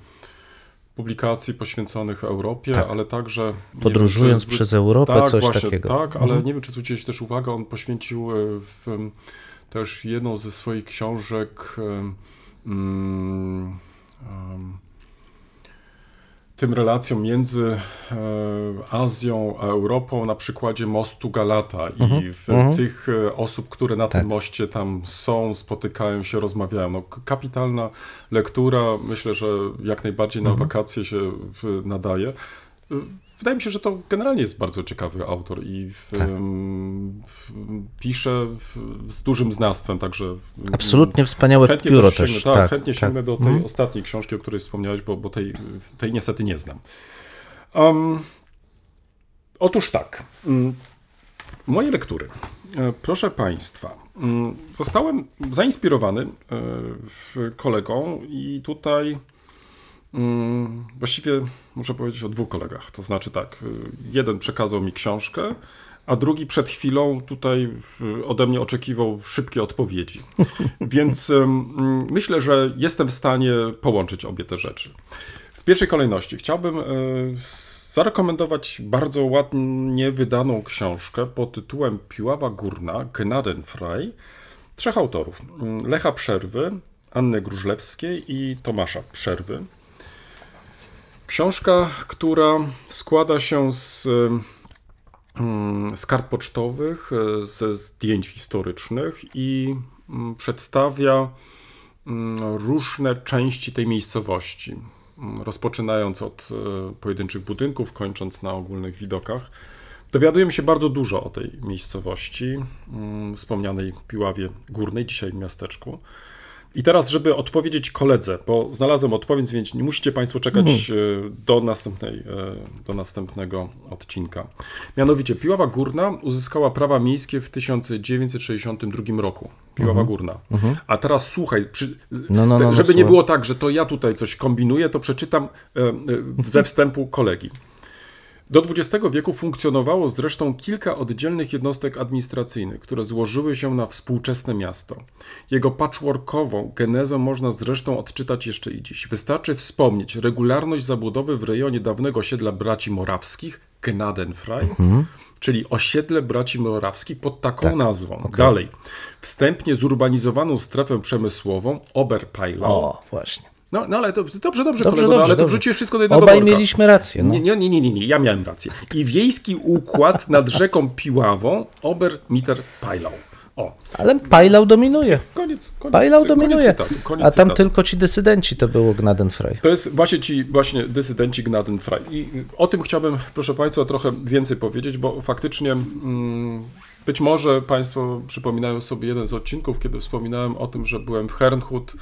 publikacji poświęconych Europie, Tak. ale także... nie wiem, Podróżując czy- przez Europę, tak, coś właśnie, takiego. Tak, ale Mhm. nie wiem, czy zwróciłeś też uwagę, on poświęcił e, w, też jedną ze swoich książek mm, em, tym relacjom między e, Azją a Europą na przykładzie mostu Galata i w, mhm. tych e, osób, które na Tak. tym moście tam są, spotykają się, rozmawiają. No, kapitalna lektura, myślę, że jak najbardziej na Mhm. wakacje się nadaje. Wydaje mi się, że to generalnie jest bardzo ciekawy autor i w, Tak. w, pisze w, z dużym znawstwem, także mm, Absolutnie wspaniałe chętnie pióro też sięgnę, tak, tak, chętnie tak. sięgnę do tej Mhm. ostatniej książki, o której wspomniałeś, bo, bo tej, tej niestety nie znam. Um, otóż tak. mm, Moje lektury. E, Proszę Państwa, mm, zostałem zainspirowany e, kolegą i tutaj mm, właściwie muszę powiedzieć o dwóch kolegach. To znaczy tak, y, jeden przekazał mi książkę, a drugi przed chwilą tutaj y, ode mnie oczekiwał szybkiej odpowiedzi. Więc ym, mm, myślę, że jestem w stanie połączyć obie te rzeczy. W pierwszej kolejności chciałbym y, zarekomendować bardzo ładnie wydaną książkę pod tytułem Piława Górna, Gnadenfrei, trzech autorów. Mm, Lecha Przerwy, Anny Grużlewskiej i Tomasza Przerwy. Książka, która składa się z, mm, z kart pocztowych, e, ze zdjęć historycznych i mm, przedstawia mm, różne części tej miejscowości. Rozpoczynając od e, pojedynczych budynków, kończąc na ogólnych widokach. Dowiadujemy się bardzo dużo o tej miejscowości, wspomnianej Piławie Górnej, dzisiaj miasteczku. I teraz, żeby odpowiedzieć koledze, bo znalazłem odpowiedź, więc nie musicie Państwo czekać e, do, następnej, e, do następnego odcinka. Mianowicie, Piława Górna uzyskała prawa miejskie w 1962 roku. Piława Górna. A teraz słuchaj, przy, No, no, no, no, żeby nie było tak, że to ja tutaj coś kombinuję, to przeczytam e, ze wstępu kolegi. Do XX wieku funkcjonowało zresztą kilka oddzielnych jednostek administracyjnych, które złożyły się na współczesne miasto. Jego patchworkową genezę można zresztą odczytać jeszcze i dziś. Wystarczy wspomnieć regularność zabudowy w rejonie dawnego osiedla braci morawskich, Gnadenfrei, czyli osiedle braci morawskich pod taką nazwą. Dalej, wstępnie zurbanizowaną strefę przemysłową Oberpeilau. O, właśnie. No, no ale to, dobrze, dobrze, Dobrze, kolego, no, dobrze, ale to wrzuciłeś wszystko do jednego Obaj worka. mieliśmy rację. No. Nie, nie, nie, nie, nie, ja miałem rację. I wiejski układ nad rzeką Piławą, Obermieter Peilau. O, Ale Pajlał dominuje. koniec, koniec, Pajlał koniec dominuje. cytatu, koniec A tam cytatu. tylko ci dysydenci to było Gnadenfrei. To jest właśnie ci właśnie dysydenci Gnadenfrei. I o tym chciałbym, proszę Państwa, trochę więcej powiedzieć, bo faktycznie mm, być może Państwo przypominają sobie jeden z odcinków, kiedy wspominałem o tym, że byłem w Herrnhut.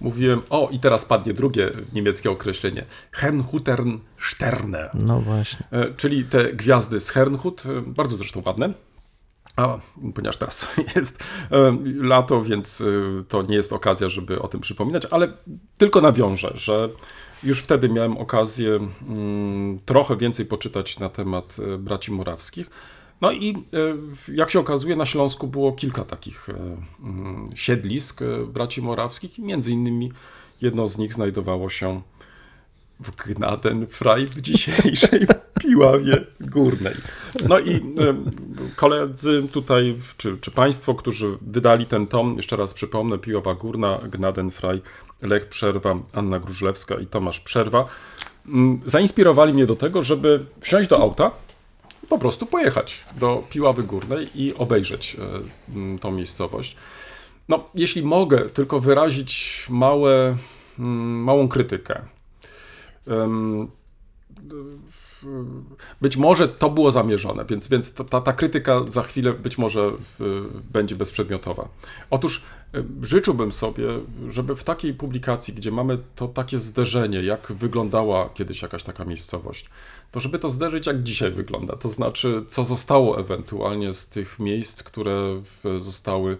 Mówiłem, o i teraz padnie drugie niemieckie określenie, Herrnhutern Sterne. No właśnie. E, czyli te gwiazdy z Herrnhut, e, bardzo zresztą ładne. A ponieważ teraz jest e, lato, więc to nie jest okazja, żeby o tym przypominać, ale tylko nawiążę, że już wtedy miałem okazję mm, trochę więcej poczytać na temat braci morawskich. No i e, jak się okazuje, na Śląsku było kilka takich e, mm, siedlisk e, braci morawskich i między innymi jedno z nich znajdowało się w Gnadenfrei w dzisiejszej Piławie Górnej. No i koledzy tutaj, czy, czy państwo, którzy wydali ten tom, jeszcze raz przypomnę, Piława Górna, Gnadenfrei, Lech Przerwa, Anna Grużlewska i Tomasz Przerwa, mm, zainspirowali mnie do tego, żeby wsiąść do auta po prostu pojechać do Piławy Górnej i obejrzeć e, tą miejscowość. No, jeśli mogę tylko wyrazić małe, małą krytykę. Być może to było zamierzone, więc, więc ta- ta, ta krytyka za chwilę być może w, będzie bezprzedmiotowa. Otóż em, życzyłbym sobie, żeby w takiej publikacji, gdzie mamy to takie zderzenie, jak wyglądała kiedyś jakaś taka miejscowość, to żeby to zderzyć, jak dzisiaj wygląda. To znaczy, co zostało ewentualnie z tych miejsc, które zostały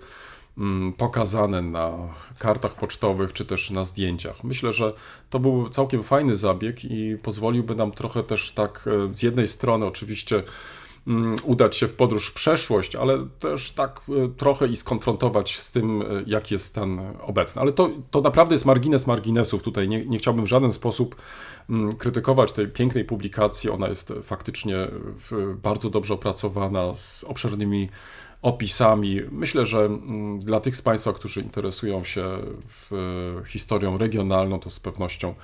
mm, pokazane na kartach pocztowych czy też na zdjęciach. Myślę, że to był całkiem fajny zabieg i pozwoliłby nam trochę też tak e, z jednej strony oczywiście udać się w podróż w przeszłość, ale też tak e, trochę i skonfrontować z tym, e, jaki jest stan obecny. Ale to, to naprawdę jest margines marginesów. Tutaj nie, nie chciałbym w żaden sposób mm, krytykować tej pięknej publikacji. Ona jest faktycznie w- bardzo dobrze opracowana, z obszernymi opisami. Myślę, że mm, dla tych z Państwa, którzy interesują się historią regionalną, to z pewnością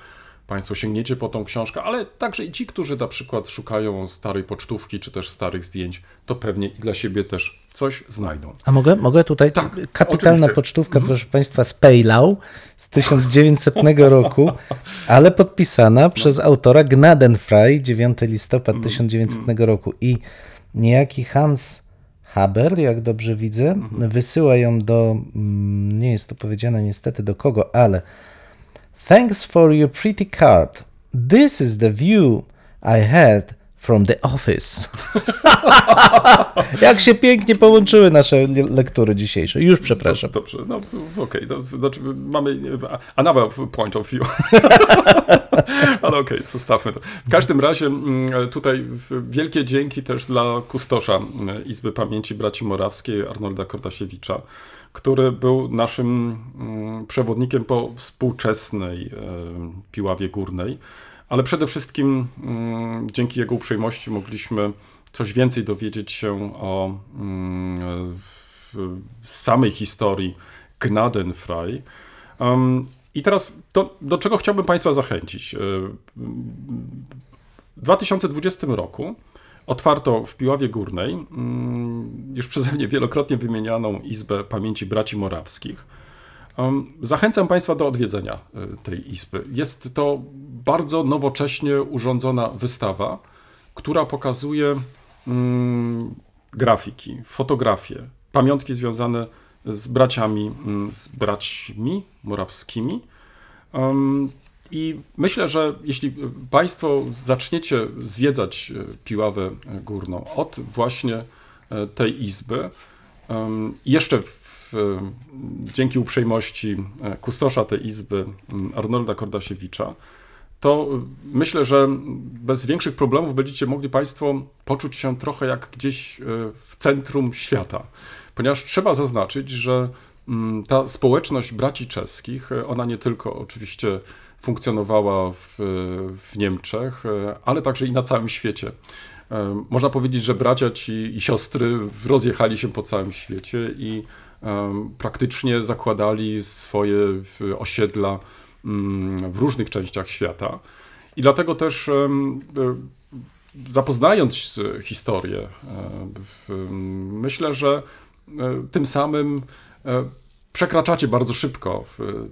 Państwo sięgniecie po tą książkę, ale także i ci, którzy na przykład szukają starej pocztówki czy też starych zdjęć, to pewnie i dla siebie też coś znajdą. A mogę, mogę tutaj? Tak, Kapitalna oczywiście. Mhm. pocztówka, proszę Państwa, z Pejlau z 1900 roku, ale podpisana przez autora Gnadenfrei 9 listopad Mhm. 1900 roku. I niejaki Hans Haber, jak dobrze widzę, Mhm. wysyła ją do, mm, nie jest to powiedziane niestety do kogo, ale Thanks for your pretty card. This is the view I had from the office. Jak się pięknie połączyły nasze le- lektury dzisiejsze. Już przepraszam. Dobrze, no okej, no, znaczy mamy another point of view. Ale okej, zostawmy to. W każdym razie mm, tutaj wielkie dzięki też dla kustosza mm, Izby Pamięci Braci Morawskiej, Arnolda Kordasiewicza, który był naszym mm, przewodnikiem po współczesnej e, Piławie Górnej, ale przede wszystkim mm, dzięki jego uprzejmości mogliśmy coś więcej dowiedzieć się o mm, w samej historii Gnadenfrei. I teraz to, do czego chciałbym Państwa zachęcić. E, W 2020 roku otwarto w Piławie Górnej mm, już przeze mnie wielokrotnie wymienianą Izbę Pamięci Braci Morawskich. Zachęcam Państwa do odwiedzenia e, tej izby. Jest to bardzo nowocześnie urządzona wystawa, która pokazuje mm, grafiki, fotografie, pamiątki związane z braciami, mm, z braćmi morawskimi. I myślę, że jeśli Państwo zaczniecie zwiedzać e, Piławę Górną od właśnie e, tej izby, jeszcze w, e, dzięki uprzejmości kustosza tej izby, m, Arnolda Kordasiewicza, to myślę, że bez większych problemów będziecie mogli Państwo poczuć się trochę jak gdzieś w centrum świata. Ponieważ trzeba zaznaczyć, że mm, ta społeczność braci czeskich, y, ona nie tylko oczywiście funkcjonowała w, w Niemczech, y, ale także i na całym świecie. Można powiedzieć, że bracia ci i siostry rozjechali się po całym świecie i praktycznie zakładali swoje osiedla mm, w różnych częściach świata. I dlatego też e, zapoznając historię, e, myślę, że e, tym samym e, przekraczacie bardzo szybko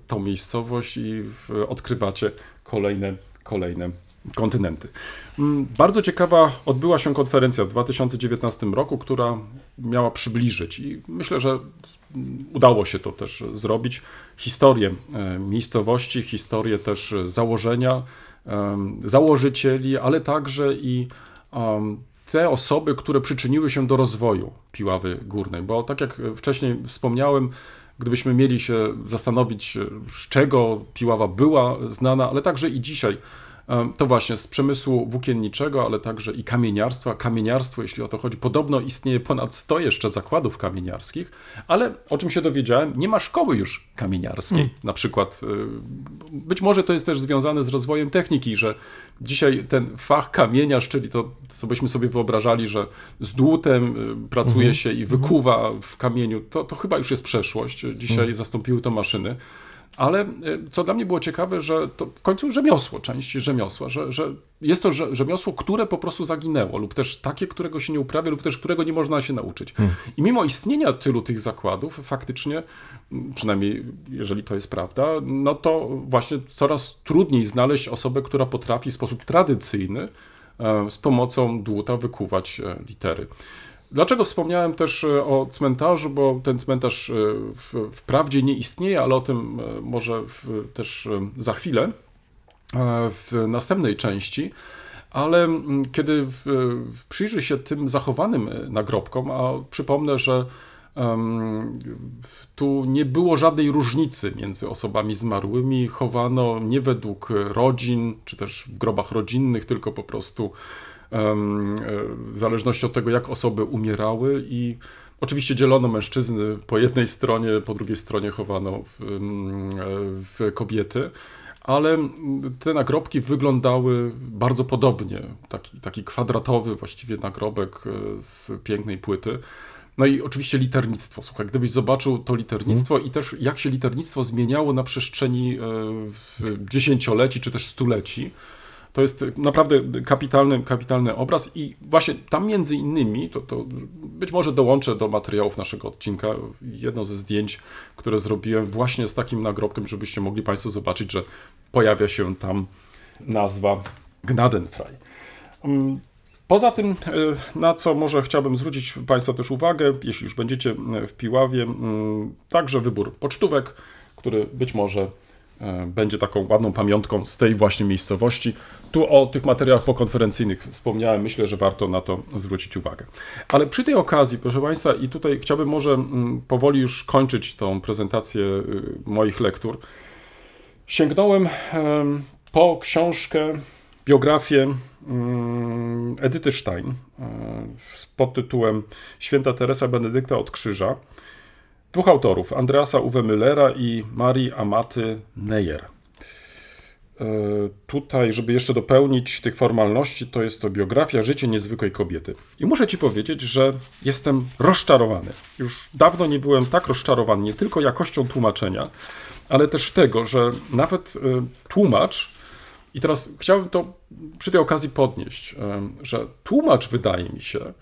tą miejscowość i odkrywacie kolejne, kolejne kontynenty. Mm, Bardzo ciekawa odbyła się konferencja w 2019 roku, która miała przybliżyć i myślę, że udało się to też zrobić. Historię e, miejscowości, historię też e, założenia, założycieli, ale także i te osoby, które przyczyniły się do rozwoju Piławy Górnej. Bo tak jak wcześniej wspomniałem, gdybyśmy mieli się zastanowić, z czego Piława była znana, ale także i dzisiaj, to właśnie z przemysłu włókienniczego, ale także i kamieniarstwa. Kamieniarstwo, jeśli o to chodzi, podobno istnieje ponad 100 jeszcze zakładów kamieniarskich, ale o czym się dowiedziałem, nie ma szkoły już kamieniarskiej. Na przykład, y, być może to jest też związane z rozwojem techniki, że dzisiaj ten fach kamieniarz, czyli to, co byśmy sobie wyobrażali, że z dłutem y, pracuje się i wykuwa w kamieniu, to, to chyba już jest przeszłość. Dzisiaj zastąpiły to maszyny. Ale y, co dla mnie było ciekawe, że to w końcu rzemiosło, część rzemiosła, że, że jest to rze- rzemiosło, które po prostu zaginęło, lub też takie, którego się nie uprawia, lub też którego nie można się nauczyć. I mimo istnienia tylu tych zakładów, faktycznie, przynajmniej jeżeli to jest prawda, no to właśnie coraz trudniej znaleźć osobę, która potrafi w sposób tradycyjny e, z pomocą dłuta wykuwać e, litery. Dlaczego wspomniałem też e, o cmentarzu? Bo ten cmentarz e, w, wprawdzie nie istnieje, ale o tym e, może w, też za chwilę w następnej części. Ale kiedy w, w przyjrzy się tym zachowanym nagrobkom, a przypomnę, że tu nie było żadnej różnicy między osobami zmarłymi, chowano nie według rodzin, czy też w grobach rodzinnych, tylko po prostu w zależności od tego, jak osoby umierały i oczywiście dzielono mężczyzny po jednej stronie, po drugiej stronie chowano w, e, w kobiety. Ale te nagrobki wyglądały bardzo podobnie. Taki, taki kwadratowy właściwie nagrobek e, z pięknej płyty. No i oczywiście liternictwo. Słuchaj, gdybyś zobaczył to liternictwo i też jak się liternictwo zmieniało na przestrzeni e, dziesięcioleci czy też stuleci, to jest naprawdę kapitalny, kapitalny obraz i właśnie tam między innymi, to, to być może dołączę do materiałów naszego odcinka, jedno ze zdjęć, które zrobiłem właśnie z takim nagrobkiem, żebyście mogli Państwo zobaczyć, że pojawia się tam nazwa Gnadenfrei. Mm, Poza tym, e, na co może chciałbym zwrócić Państwa też uwagę, jeśli już będziecie w Piławie, mm, także wybór pocztówek, który być może e, będzie taką ładną pamiątką z tej właśnie miejscowości. Tu o tych materiałach pokonferencyjnych wspomniałem, myślę, że warto na to zwrócić uwagę. Ale przy tej okazji, proszę Państwa, i tutaj chciałbym może mm, powoli już kończyć tą prezentację y, moich lektur, sięgnąłem em, po książkę, biografię mm, Edyty Stein e, z podtytułem Święta Teresa Benedykta od Krzyża. Dwóch autorów, Andreasa Uwe Müllera i Marii Amaty Neyer. E, Tutaj, żeby jeszcze dopełnić tych formalności, to jest to biografia Życie niezwykłej kobiety. I muszę Ci powiedzieć, że jestem rozczarowany. Już dawno nie byłem tak rozczarowany, nie tylko jakością tłumaczenia, ale też tego, że nawet e, tłumacz, i teraz chciałbym to przy tej okazji podnieść, em, że tłumacz, wydaje mi się,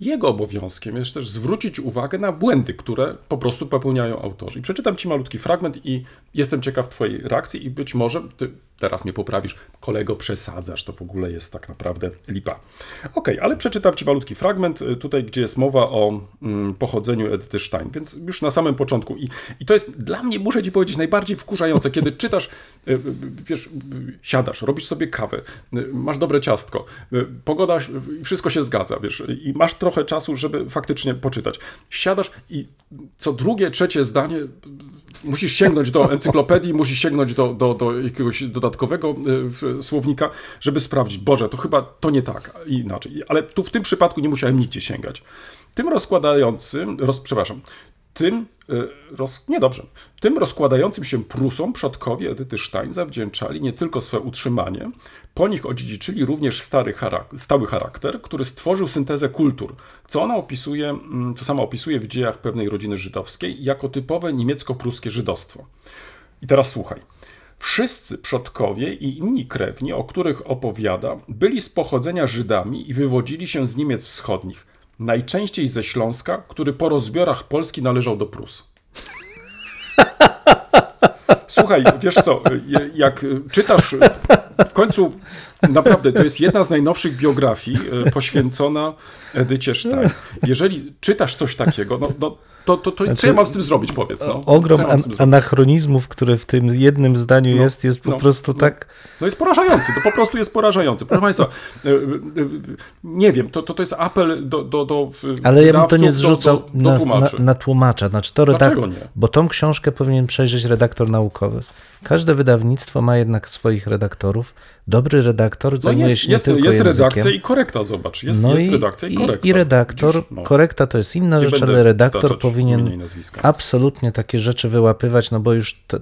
jego obowiązkiem jest też zwrócić uwagę na błędy, które po prostu popełniają autorzy. I przeczytam Ci malutki fragment i jestem ciekaw Twojej reakcji i być może Ty teraz mnie poprawisz, kolego, przesadzasz, to w ogóle jest tak naprawdę lipa. Ok, ale przeczytam Ci malutki fragment y, tutaj, gdzie jest mowa o mm, pochodzeniu Edyty Stein, więc już na samym początku. I, I to jest dla mnie, muszę Ci powiedzieć, najbardziej wkurzające, kiedy czytasz, y, y, wiesz, siadasz, robisz sobie kawę, masz dobre ciastko, pogoda, wszystko się zgadza, wiesz, i masz trochę czasu, żeby faktycznie poczytać. Siadasz i co drugie, trzecie zdanie musisz sięgnąć do encyklopedii, musisz sięgnąć do, do, do jakiegoś dodatkowego w- słownika, żeby sprawdzić, Boże, to chyba to nie tak, inaczej. Ale tu w tym przypadku nie musiałem nigdzie sięgać. Tym rozkładającym, roz, przepraszam, tym, y, roz, nie dobrze, tym rozkładającym się Prusom przodkowie Edyty Stein zawdzięczali nie tylko swe utrzymanie, po nich odziedziczyli również stary charak- stały charakter, który stworzył syntezę kultur, co ona opisuje, mm, co sama opisuje w dziejach pewnej rodziny żydowskiej jako typowe niemiecko-pruskie żydostwo. I teraz słuchaj. Wszyscy przodkowie i inni krewni, o których opowiada, byli z pochodzenia Żydami i wywodzili się z Niemiec wschodnich, najczęściej ze Śląska, który po rozbiorach Polski należał do Prus. Słuchaj, wiesz co, jak czytasz, w końcu naprawdę to jest jedna z najnowszych biografii e, poświęcona Edycie Stein. Jeżeli czytasz coś takiego, no, no to, to, to co ja mam z tym zrobić, powiedz. No? Ogrom ja an- anachronizmów, które w tym jednym zdaniu No, jest, jest po no, prostu no. tak... No jest porażający, to po prostu jest porażający. Proszę Państwa, e, e, e, nie wiem, to, to, to jest apel do, do, do Ale ja bym to nie zrzucał do, do, do na, na, tłumacza. Znaczy to nie? bo tą książkę powinien przejrzeć redaktor naukowy. Każde wydawnictwo ma jednak swoich redaktorów. Dobry redaktor No zajmuje jest, się nie jest, tylko jest językiem. redakcja i korekta, zobacz. Jest, no jest i, redakcja i korekta. i redaktor, Widzisz? No. korekta to jest inna Nie rzecz, ale redaktor powinien absolutnie takie rzeczy wyłapywać, no bo już te,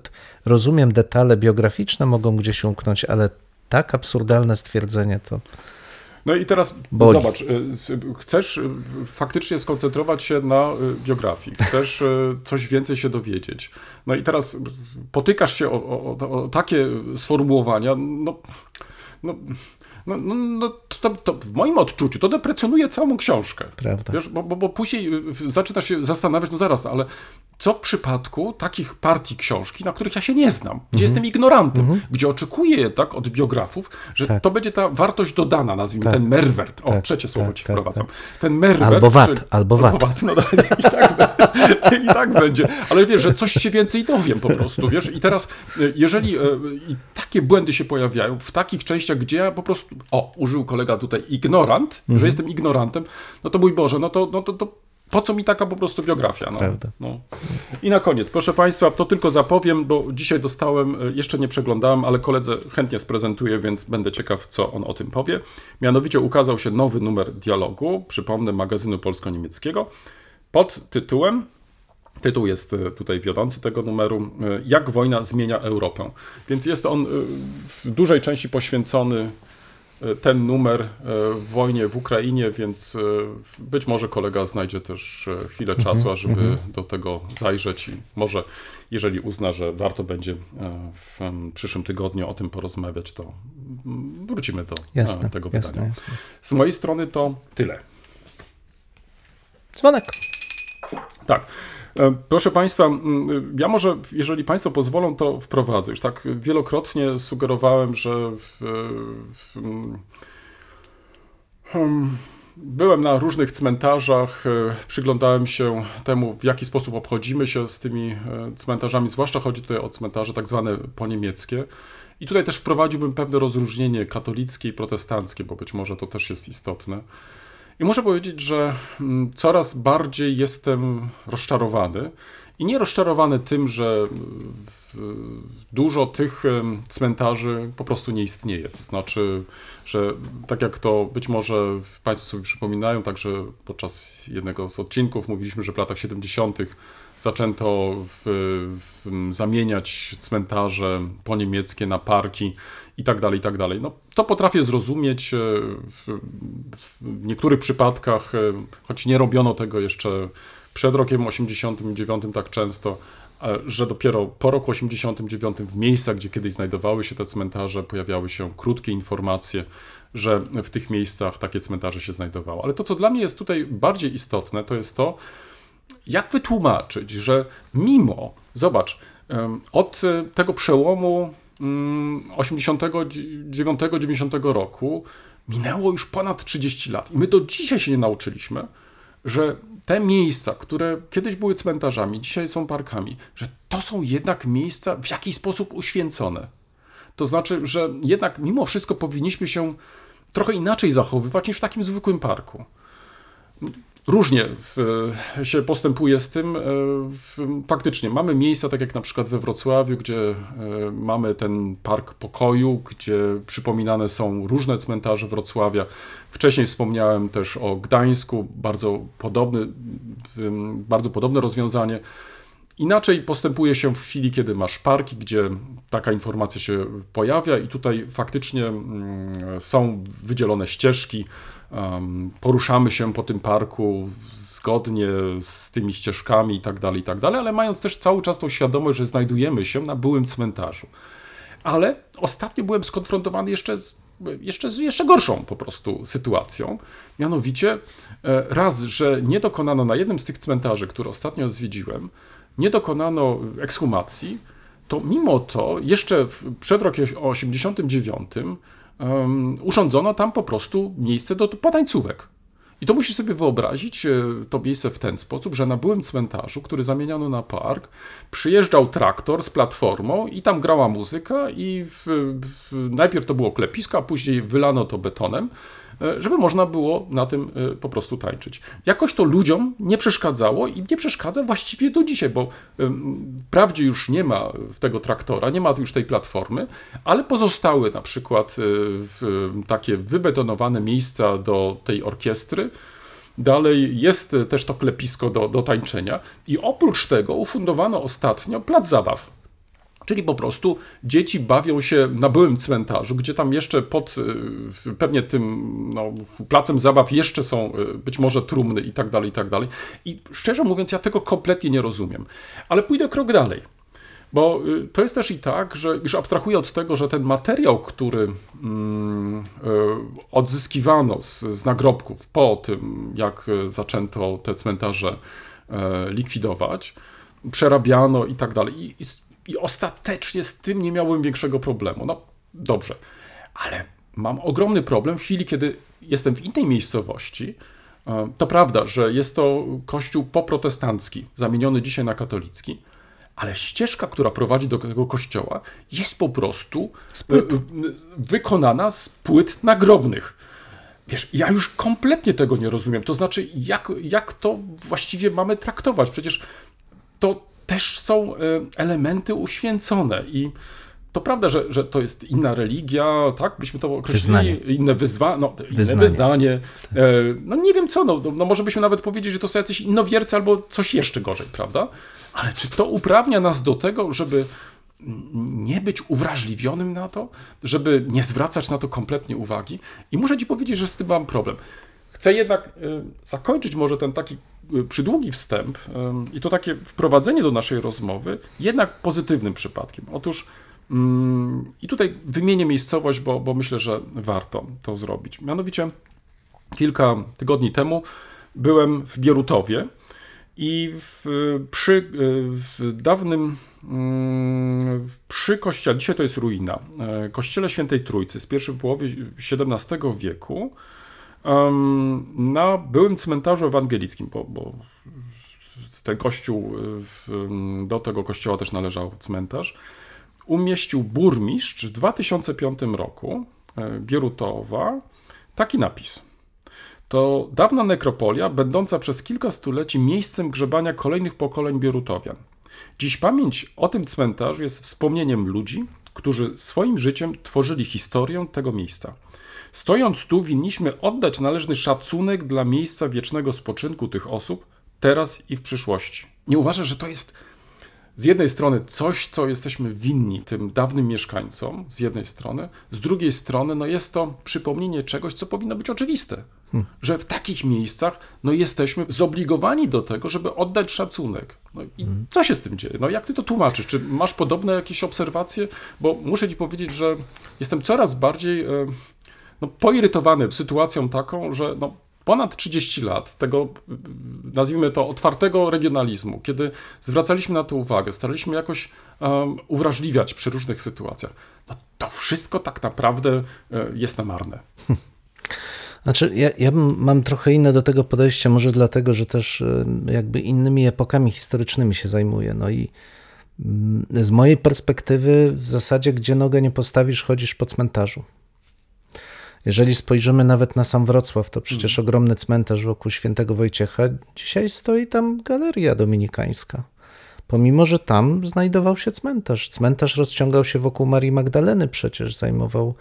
rozumiem, detale biograficzne mogą gdzieś umknąć, ale tak absurdalne stwierdzenie to... No i teraz Boli. zobacz, y, chcesz y, faktycznie skoncentrować się na biografii, chcesz y, coś więcej się dowiedzieć. No i teraz potykasz się o, o, o, o takie sformułowania, no, no, no, no, no to, to w moim odczuciu to deprecjonuje całą książkę. Prawda. Wiesz, bo, bo, bo później y, zaczynasz się zastanawiać, no zaraz, ale co w przypadku takich partii książki, na których ja się nie znam, gdzie jestem ignorantem, gdzie oczekuję jednak od biografów, że Tak. to będzie ta wartość dodana, nazwijmy Tak. ten merwert. O, Tak, trzecie słowo tak, ci tak, wprowadzam. Ten merwert. Albo VAT, czyli- albo VAT. no, i, tak, i tak będzie. Ale wiesz, że coś się więcej dowiem po prostu, wiesz. I teraz, y, jeżeli y, i takie błędy się pojawiają w takich częściach, gdzie ja po prostu, o, użył kolega tutaj ignorant, Mhm. że jestem ignorantem, no to mój Boże, no to, no to, to po co mi taka po prostu biografia? No, Prawda. No. I na koniec, proszę Państwa, to tylko zapowiem, bo dzisiaj dostałem, y, jeszcze nie przeglądałem, ale koledze chętnie sprezentuję, więc będę ciekaw, co on o tym powie. Mianowicie ukazał się nowy numer dialogu, przypomnę, magazynu polsko-niemieckiego, pod tytułem Tytuł jest e, tutaj wiodący tego numeru. e, Jak wojna zmienia Europę. Więc jest on e, w dużej części poświęcony e, ten numer e, wojnie w Ukrainie, więc e, być może kolega znajdzie też e, chwilę czasu, ażeby do tego zajrzeć i może, jeżeli uzna, że warto będzie e, w przyszłym tygodniu o tym porozmawiać, to wrócimy do e, Jasne, tego jasne, wydania. jasne. Z mojej strony to tyle. Dzwonek. Tak. E, Proszę Państwa, ja może, jeżeli Państwo pozwolą, to wprowadzę. Już tak wielokrotnie sugerowałem, że w, w, mm, hmm, byłem na różnych cmentarzach, e, przyglądałem się temu, w jaki sposób obchodzimy się z tymi e, cmentarzami, zwłaszcza chodzi tutaj o cmentarze tak zwane poniemieckie. I tutaj też wprowadziłbym pewne rozróżnienie katolickie i protestanckie, bo być może to też jest istotne. I muszę powiedzieć, że mm, coraz bardziej jestem rozczarowany. I nie rozczarowany tym, że w- dużo tych cmentarzy po prostu nie istnieje. To znaczy, że tak jak to być może Państwo sobie przypominają, także podczas jednego z odcinków mówiliśmy, że w latach 70. zaczęto w, w, zamieniać cmentarze poniemieckie na parki i tak dalej, i tak dalej. No, to potrafię zrozumieć e, w, w niektórych przypadkach, e, choć nie robiono tego jeszcze przed rokiem 89 tak często, e, że dopiero po roku 89 w miejscach, gdzie kiedyś znajdowały się te cmentarze, pojawiały się krótkie informacje, że w tych miejscach takie cmentarze się znajdowało. Ale to, co dla mnie jest tutaj bardziej istotne, to jest to, jak wytłumaczyć, że mimo, zobacz, od tego przełomu 89-90 roku minęło już ponad 30 lat i my do dzisiaj się nie nauczyliśmy, że te miejsca, które kiedyś były cmentarzami, dzisiaj są parkami, że to są jednak miejsca w jakiś sposób uświęcone. To znaczy, że jednak mimo wszystko powinniśmy się trochę inaczej zachowywać niż w takim zwykłym parku. Różnie w, się postępuje z tym. e, W, faktycznie mamy miejsca, tak jak na przykład we Wrocławiu, gdzie e, mamy ten park pokoju, gdzie przypominane są różne cmentarze Wrocławia. Wcześniej wspomniałem też o Gdańsku, bardzo, podobny, bardzo podobne rozwiązanie. Inaczej postępuje się w chwili, kiedy masz parki, gdzie taka informacja się pojawia, i tutaj faktycznie mm, są wydzielone ścieżki. Em, Poruszamy się po tym parku zgodnie z tymi ścieżkami i tak dalej, i tak dalej, ale mając też cały czas tą świadomość, że znajdujemy się na byłym cmentarzu. Ale ostatnio byłem skonfrontowany jeszcze z, jeszcze jeszcze gorszą po prostu sytuacją. Mianowicie e, raz, że nie dokonano na jednym z tych cmentarzy, które ostatnio zwiedziłem, nie dokonano ekshumacji, to mimo to jeszcze przed rokiem 89 um, urządzono tam po prostu miejsce do potańcówek. I to musisz sobie wyobrazić, e, to miejsce w ten sposób, że na byłym cmentarzu, który zamieniano na park, przyjeżdżał traktor z platformą i tam grała muzyka i w, w, najpierw to było klepisko, a później wylano to betonem, żeby można było na tym e, po prostu tańczyć. Jakoś to ludziom nie przeszkadzało i nie przeszkadza właściwie do dzisiaj, bo wprawdzie już nie ma tego traktora, nie ma już tej platformy, ale pozostały na przykład e, takie wybetonowane miejsca do tej orkiestry, Dalej jest e, też to klepisko do, do tańczenia i oprócz tego ufundowano ostatnio plac zabaw. Czyli po prostu dzieci bawią się na byłym cmentarzu, gdzie tam jeszcze pod y, pewnie tym no, placem zabaw jeszcze są y, być może trumny i tak dalej, i tak dalej. I szczerze mówiąc, ja tego kompletnie nie rozumiem. Ale pójdę krok dalej. Bo y, to jest też i tak, że już abstrahuję od tego, że ten materiał, który mm, odzyskiwano z, z nagrobków po tym, jak zaczęto te cmentarze e, likwidować, przerabiano i tak dalej. I, i, I ostatecznie z tym nie miałem większego problemu. No dobrze, ale mam ogromny problem w chwili, kiedy jestem w innej miejscowości. E, To prawda, że jest to kościół poprotestancki, zamieniony dzisiaj na katolicki, ale ścieżka, która prowadzi do tego kościoła, jest po prostu e, wykonana z płyt nagrobnych. Wiesz, ja już kompletnie tego nie rozumiem. To znaczy, jak, jak to właściwie mamy traktować? Przecież to też są e, elementy uświęcone i to prawda, że, że to jest inna religia, tak? Byśmy to określili. Wyznanie. Inne, wyzwa, no, inne Wyznanie. E, no nie wiem co, no, no może byśmy nawet powiedzieć, że to są jacyś innowiercy albo coś jeszcze gorzej, prawda? Ale czy to uprawnia nas do tego, żeby nie być uwrażliwionym na to, żeby nie zwracać na to kompletnie uwagi. I muszę Ci powiedzieć, że z tym mam problem. Chcę jednak y, zakończyć może ten taki y, przydługi wstęp i to takie wprowadzenie do naszej rozmowy jednak pozytywnym przypadkiem. Otóż mm, i tutaj wymienię miejscowość, bo, bo myślę, że warto to zrobić. Mianowicie kilka tygodni temu byłem w Bierutowie i w, przy w dawnym mm, przy kościele, dzisiaj to jest ruina, e, kościele Świętej Trójcy z pierwszej połowy XVII wieku na byłym cmentarzu ewangelickim, bo, bo ten kościół, e, w, do tego kościoła też należał cmentarz, umieścił burmistrz w 2005 roku e, Bierutowa taki napis. To dawna nekropolia, będąca przez kilka stuleci miejscem grzebania kolejnych pokoleń Bierutowian. Dziś pamięć o tym cmentarzu jest wspomnieniem ludzi, którzy swoim życiem tworzyli historię tego miejsca. Stojąc tu, winniśmy oddać należny szacunek dla miejsca wiecznego spoczynku tych osób, teraz i w przyszłości. Nie uważasz, że to jest z jednej strony coś, co jesteśmy winni tym dawnym mieszkańcom, z jednej strony, z drugiej strony, no jest to przypomnienie czegoś, co powinno być oczywiste. Że w takich miejscach no, jesteśmy zobligowani do tego, żeby oddać szacunek. No i co się z tym dzieje? No jak ty to tłumaczysz? Czy masz podobne jakieś obserwacje? Bo muszę ci powiedzieć, że jestem coraz bardziej e, no, poirytowany sytuacją taką, że no, ponad 30 lat tego, nazwijmy to, otwartego regionalizmu, kiedy zwracaliśmy na to uwagę, staraliśmy jakoś um, uwrażliwiać przy różnych sytuacjach, no to wszystko tak naprawdę e, jest na marne. Znaczy, ja, ja mam trochę inne do tego podejście, może dlatego, że też e, jakby innymi epokami historycznymi się zajmuję. No i mm, z mojej perspektywy, w zasadzie, gdzie nogę nie postawisz, chodzisz po cmentarzu. Jeżeli spojrzymy nawet na sam Wrocław, to przecież ogromny cmentarz wokół świętego Wojciecha, dzisiaj stoi tam galeria dominikańska. Pomimo, że tam znajdował się cmentarz. Cmentarz rozciągał się wokół Marii Magdaleny, przecież zajmował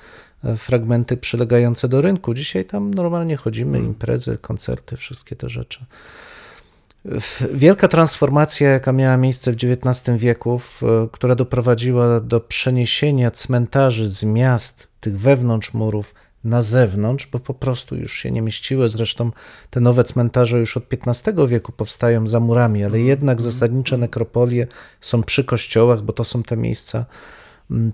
e, fragmenty przylegające do rynku. Dzisiaj tam normalnie chodzimy, imprezy, koncerty, wszystkie te rzeczy. Wielka transformacja, jaka miała miejsce w XIX wieku, w, która doprowadziła do przeniesienia cmentarzy z miast, tych wewnątrz murów, na zewnątrz, bo po prostu już się nie mieściły. Zresztą te nowe cmentarze już od XV wieku powstają za murami, ale jednak zasadnicze nekropolie są przy kościołach, bo to są te miejsca,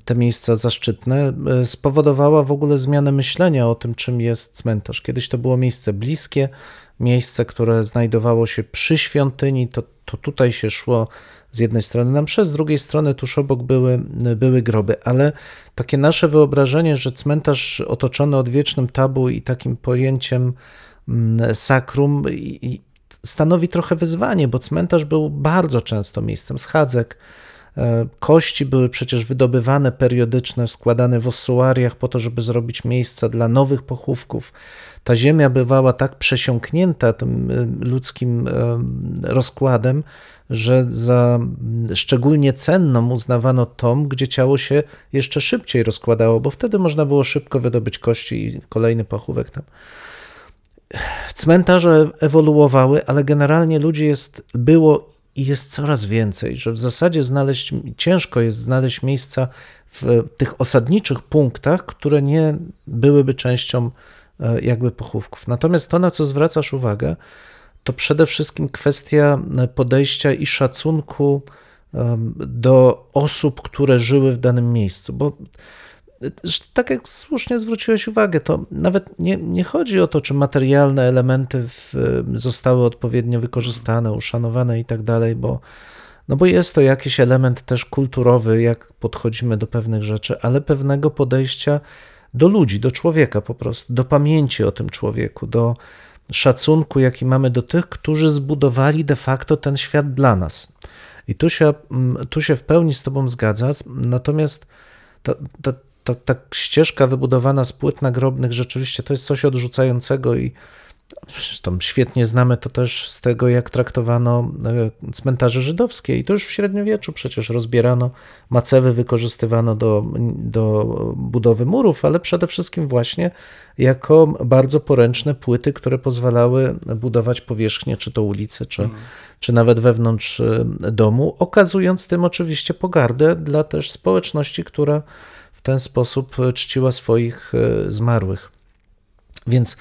te miejsca zaszczytne, spowodowała w ogóle zmianę myślenia o tym, czym jest cmentarz. Kiedyś to było miejsce bliskie, miejsce, które znajdowało się przy świątyni, to, to tutaj się szło z jednej strony na msze, z drugiej strony tuż obok były, były groby, ale takie nasze wyobrażenie, że cmentarz otoczony odwiecznym tabu i takim pojęciem sakrum stanowi trochę wyzwanie, bo cmentarz był bardzo często miejscem schadzek, Kości były przecież wydobywane periodyczne, składane w ossuariach po to, żeby zrobić miejsca dla nowych pochówków. Ta ziemia bywała tak przesiąknięta tym ludzkim rozkładem, że za szczególnie cenną uznawano tom, gdzie ciało się jeszcze szybciej rozkładało, bo wtedy można było szybko wydobyć kości i kolejny pochówek tam. Cmentarze ewoluowały, ale generalnie ludzi jest, było i jest coraz więcej, że w zasadzie znaleźć, ciężko jest znaleźć miejsca w tych osadniczych punktach, które nie byłyby częścią jakby pochówków. Natomiast to, na co zwracasz uwagę, to przede wszystkim kwestia podejścia i szacunku do osób, które żyły w danym miejscu, bo tak jak słusznie zwróciłeś uwagę, to nawet nie, nie chodzi o to, czy materialne elementy w, zostały odpowiednio wykorzystane, uszanowane i tak dalej, bo, no bo jest to jakiś element też kulturowy, jak podchodzimy do pewnych rzeczy, ale pewnego podejścia do ludzi, do człowieka po prostu, do pamięci o tym człowieku, do szacunku, jaki mamy do tych, którzy zbudowali de facto ten świat dla nas. I tu się, tu się w pełni z Tobą zgadza, natomiast ta, ta, ta, ta ścieżka wybudowana z płyt nagrobnych rzeczywiście to jest coś odrzucającego i zresztą świetnie znamy to też z tego, jak traktowano e, cmentarze żydowskie. I to już w średniowieczu przecież rozbierano, macewy wykorzystywano do, do budowy murów, ale przede wszystkim właśnie jako bardzo poręczne płyty, które pozwalały budować powierzchnię, czy to ulicy, czy, czy nawet wewnątrz e, domu, okazując tym oczywiście pogardę dla też społeczności, która ten sposób czciła swoich e, zmarłych. Więc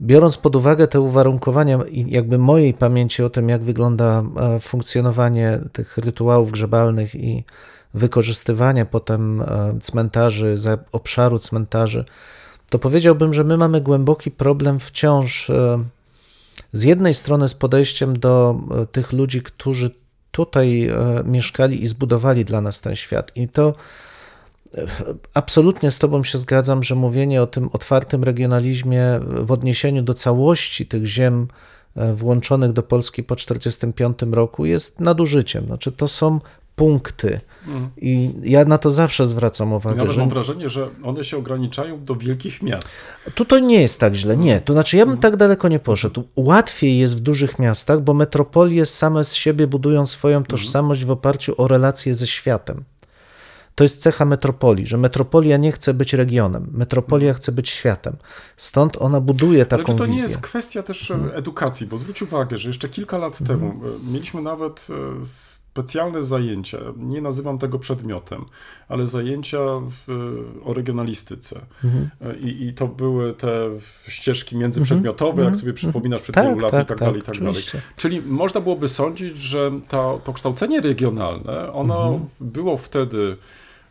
biorąc pod uwagę te uwarunkowania i jakby mojej pamięci o tym, jak wygląda e, funkcjonowanie tych rytuałów grzebalnych i wykorzystywanie potem e, cmentarzy, za obszaru cmentarzy, to powiedziałbym, że my mamy głęboki problem wciąż z jednej strony z podejściem do tych ludzi, którzy tutaj mieszkali i zbudowali dla nas ten świat. I to Absolutnie z Tobą się zgadzam, że mówienie o tym otwartym regionalizmie w odniesieniu do całości tych ziem e, włączonych do Polski po 1945 roku jest nadużyciem. Znaczy, to są punkty. I ja na to zawsze zwracam uwagę. Nawet że... mam wrażenie, że one się ograniczają do wielkich miast. Tutaj nie jest tak źle, nie. To znaczy, ja bym tak daleko nie poszedł. Łatwiej jest w dużych miastach, bo metropolie same z siebie budują swoją tożsamość w oparciu o relacje ze światem. To jest cecha metropolii, że metropolia nie chce być regionem, metropolia chce być światem. Stąd ona buduje taką Ale czy to wizję. nie jest kwestia też e, edukacji, bo zwróć uwagę, że jeszcze kilka lat temu e, mieliśmy nawet e, specjalne zajęcia, nie nazywam tego przedmiotem, ale zajęcia w, o regionalistyce. I, I to były te ścieżki międzyprzedmiotowe, jak sobie przypominasz przed Tak, wielu lat tak, i tak, tak, dalej, i tak dalej. oczywiście. Czyli można byłoby sądzić, że ta, to kształcenie regionalne, ono było wtedy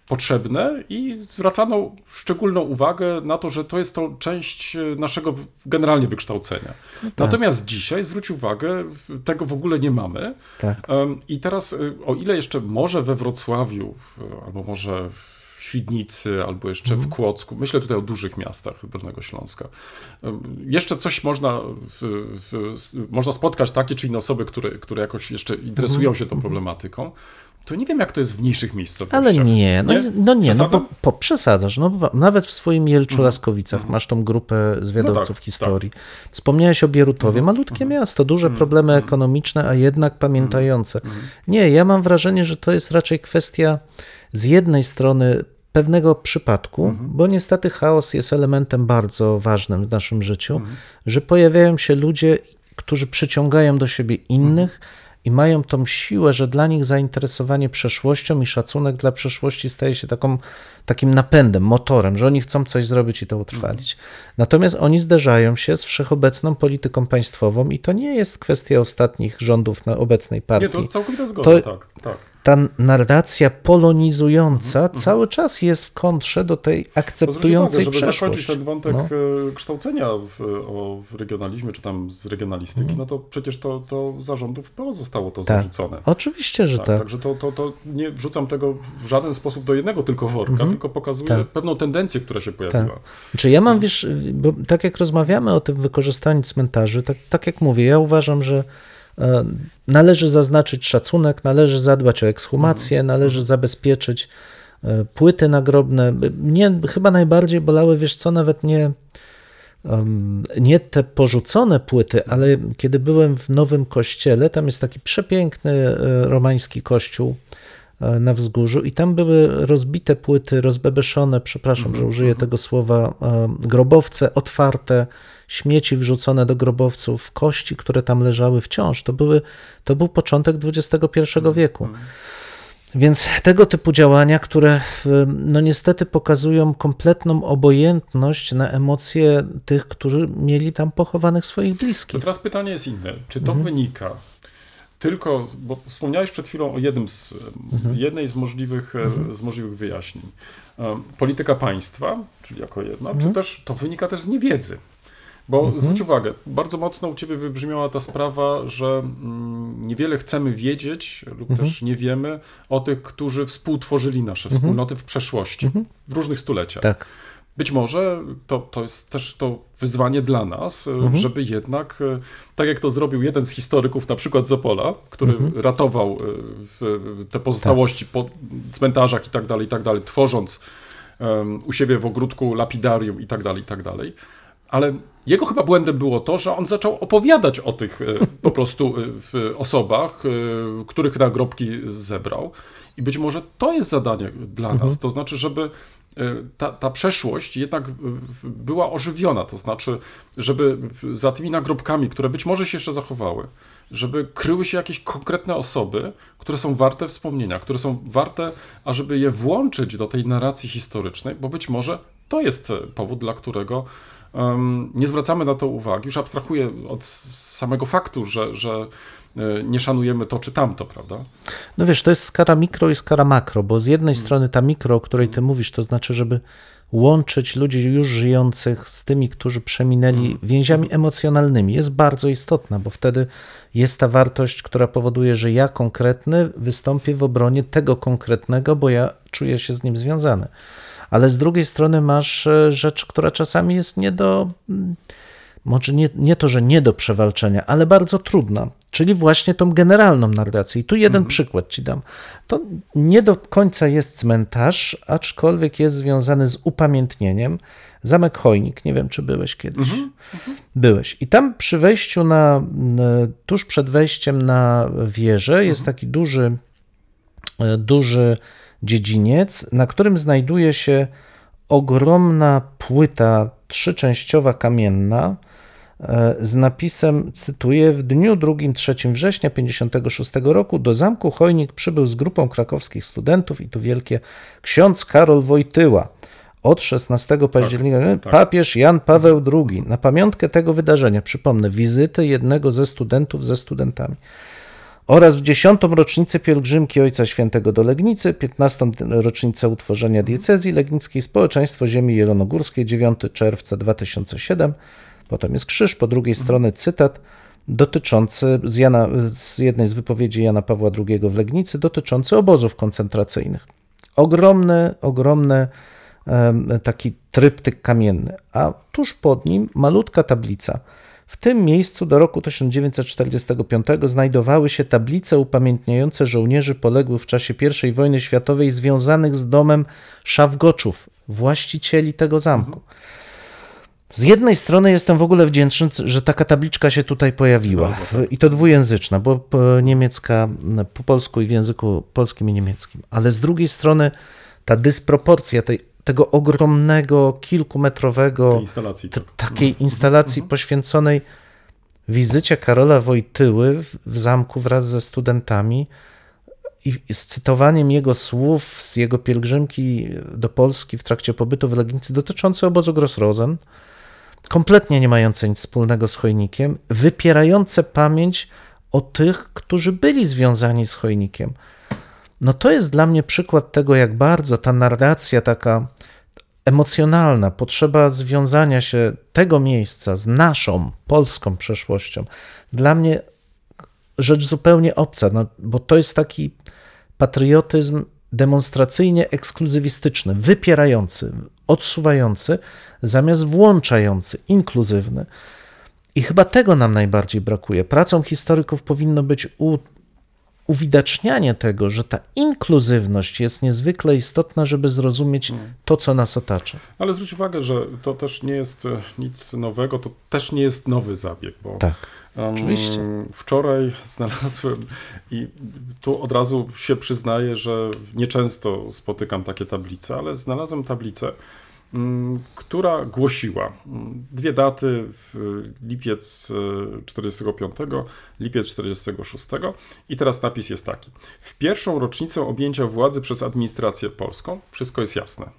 potrzebne i zwracano szczególną uwagę na to, że to jest to część e, naszego generalnie wykształcenia. Natomiast dzisiaj, zwróć uwagę, tego w ogóle nie mamy. Tak. I teraz, y, o ile jeszcze może we Wrocławiu, albo może w Świdnicy, albo jeszcze w Kłodzku, myślę tutaj o dużych miastach Dolnego Śląska, jeszcze coś można, w, w, można spotkać takie czy inne osoby, które, które jakoś jeszcze interesują się tą problematyką, to nie wiem, jak to jest w mniejszych miejscowościach. Ale nie, no nie, no, nie no Przesadzam? po, przesadzasz. No, nawet w swoim Jelczu Laskowicach masz tą grupę zwiadowców No tak, historii. Wspomniałeś o Bierutowie, Mhm. malutkie miasto, duże problemy ekonomiczne, a jednak pamiętające. Nie, ja mam wrażenie, że to jest raczej kwestia z jednej strony pewnego przypadku, Mhm. bo niestety chaos jest elementem bardzo ważnym w naszym życiu, Mhm. że pojawiają się ludzie, którzy przyciągają do siebie innych i mają tą siłę, że dla nich zainteresowanie przeszłością i szacunek dla przeszłości staje się taką, takim napędem, motorem, że oni chcą coś zrobić i to utrwalić. Natomiast oni zderzają się z wszechobecną polityką państwową i to nie jest kwestia ostatnich rządów na obecnej Nie, partii. to całkowita zgoda, To- tak, tak. Ta narracja polonizująca Mhm, cały czas jest w kontrze do tej akceptującej uwagę, żeby zakończyć ten wątek No. e, kształcenia w, o, w regionalizmie, czy tam z regionalistyki, no to przecież to, to zarządów PO zostało to Tak. zarzucone. Oczywiście, że Tak, tak. Także to, to, to nie wrzucam tego w żaden sposób do jednego tylko worka, tylko pokazuję Tak. pewną tendencję, która się pojawiła. Czy ja mam, wiesz, bo tak jak rozmawiamy o tym wykorzystaniu cmentarzy, tak, tak jak mówię, ja uważam, że należy zaznaczyć szacunek, należy zadbać o ekshumację, należy zabezpieczyć e, płyty nagrobne. Mnie chyba najbardziej bolały, wiesz co, nawet nie, nie te porzucone płyty, ale kiedy byłem w Nowym Kościele, tam jest taki przepiękny e, romański kościół e, na wzgórzu i tam były rozbite płyty, rozbebeszone, przepraszam, że użyję tego słowa, e, grobowce otwarte, śmieci wrzucone do grobowców, kości, które tam leżały wciąż. To, były, to był początek XXI wieku. Więc tego typu działania, które no niestety pokazują kompletną obojętność na emocje tych, którzy mieli tam pochowanych swoich To bliskich. teraz pytanie jest inne. Czy to wynika tylko, bo wspomniałeś przed chwilą o jednym z, jednej z możliwych, e, z możliwych wyjaśnień. E, Polityka państwa, czyli jako jedna, czy też to wynika też z niewiedzy? Bo zwróć uwagę, bardzo mocno u Ciebie wybrzmiała ta sprawa, że mm, niewiele chcemy wiedzieć lub też nie wiemy o tych, którzy współtworzyli nasze wspólnoty w przeszłości, w różnych stuleciach. Tak. Być może to, to jest też to wyzwanie dla nas, e, żeby jednak, e, tak jak to zrobił jeden z historyków, na przykład z Opola, który ratował e, te pozostałości po cmentarzach i tak dalej, i tak dalej, tworząc em, u siebie w ogródku lapidarium i tak dalej, i tak dalej. Ale jego chyba błędem było to, że on zaczął opowiadać o tych po prostu osobach, których nagrobki zebrał. I być może to jest zadanie dla nas. To znaczy, żeby ta, ta przeszłość jednak była ożywiona. To znaczy, żeby za tymi nagrobkami, które być może się jeszcze zachowały, żeby kryły się jakieś konkretne osoby, które są warte wspomnienia, które są warte, ażeby je włączyć do tej narracji historycznej, bo być może to jest e, powód, dla którego em, nie zwracamy na to uwagi. Już abstrahuję od samego faktu, że, że nie szanujemy to czy tamto, prawda? No wiesz, to jest skala mikro i skala makro, bo z jednej strony ta mikro, o której ty mówisz, to znaczy, żeby łączyć ludzi już żyjących z tymi, którzy przeminęli więziami emocjonalnymi, jest bardzo istotna, bo wtedy jest ta wartość, która powoduje, że ja konkretny wystąpię w obronie tego konkretnego, bo ja czuję się z nim związany. Ale z drugiej strony masz e, rzecz, która czasami jest nie do mm, może nie, nie to, że nie do przewalczenia, ale bardzo trudna, czyli właśnie tą generalną narrację. I tu jeden przykład ci dam. To nie do końca jest cmentarz, aczkolwiek jest związany z upamiętnieniem. Zamek Chojnik, nie wiem, czy byłeś kiedyś. Byłeś. I tam przy wejściu na, tuż przed wejściem na wieżę jest taki duży, e, duży dziedziniec, na którym znajduje się ogromna płyta trzyczęściowa kamienna z napisem, cytuję, w dniu 2-3 września 56 roku do zamku Chojnik przybył z grupą krakowskich studentów i tu wielkie ksiądz Karol Wojtyła. Od 16 października tak. papież Jan Paweł II. Na pamiątkę tego wydarzenia, przypomnę, wizytę jednego ze studentów ze studentami oraz w dziesiątą rocznicę pielgrzymki Ojca Świętego do Legnicy, 15. rocznicę utworzenia diecezji legnickiej, Społeczeństwo Ziemi Jelonogórskiej, 9 czerwca 2007. Potem jest krzyż, po drugiej stronie cytat dotyczący z, Jana, z jednej z wypowiedzi Jana Pawła II w Legnicy, dotyczący obozów koncentracyjnych. Ogromny, ogromny taki tryptyk kamienny, a tuż pod nim malutka tablica. W tym miejscu do roku 1945 znajdowały się tablice upamiętniające żołnierzy poległych w czasie I wojny światowej związanych z domem Szawgoczów, właścicieli tego zamku. Z jednej strony jestem w ogóle wdzięczny, że taka tabliczka się tutaj pojawiła i to dwujęzyczna, bo po niemiecka po polsku i w języku polskim i niemieckim. Ale z drugiej strony ta dysproporcja tej, tego ogromnego, kilkumetrowego Tej instalacji. tak. takiej instalacji poświęconej wizycie Karola Wojtyły w, w zamku wraz ze studentami i, i z cytowaniem jego słów z jego pielgrzymki do Polski w trakcie pobytu w Legnicy dotyczący obozu Grossrosen, kompletnie nie mające nic wspólnego z Chojnikiem, wypierające pamięć o tych, którzy byli związani z Chojnikiem. No to jest dla mnie przykład tego, jak bardzo ta narracja taka emocjonalna, potrzeba związania się tego miejsca z naszą polską przeszłością, dla mnie rzecz zupełnie obca, no, bo to jest taki patriotyzm demonstracyjnie ekskluzywistyczny, wypierający, odsuwający, zamiast włączający, inkluzywny. I chyba tego nam najbardziej brakuje. Pracą historyków powinno być u, uwidacznianie tego, że ta inkluzywność jest niezwykle istotna, żeby zrozumieć to, co nas otacza. Ale zwróć uwagę, że to też nie jest e, nic nowego, to też nie jest nowy zabieg, bo Tak. Oczywiście. wczoraj znalazłem i tu od razu się przyznaję, że nieczęsto spotykam takie tablice, ale znalazłem tablicę, mm, która głosiła mm, dwie daty, w lipiec e, 45, lipiec 46 i teraz napis jest taki. W pierwszą rocznicę objęcia władzy przez administrację polską, wszystko jest jasne.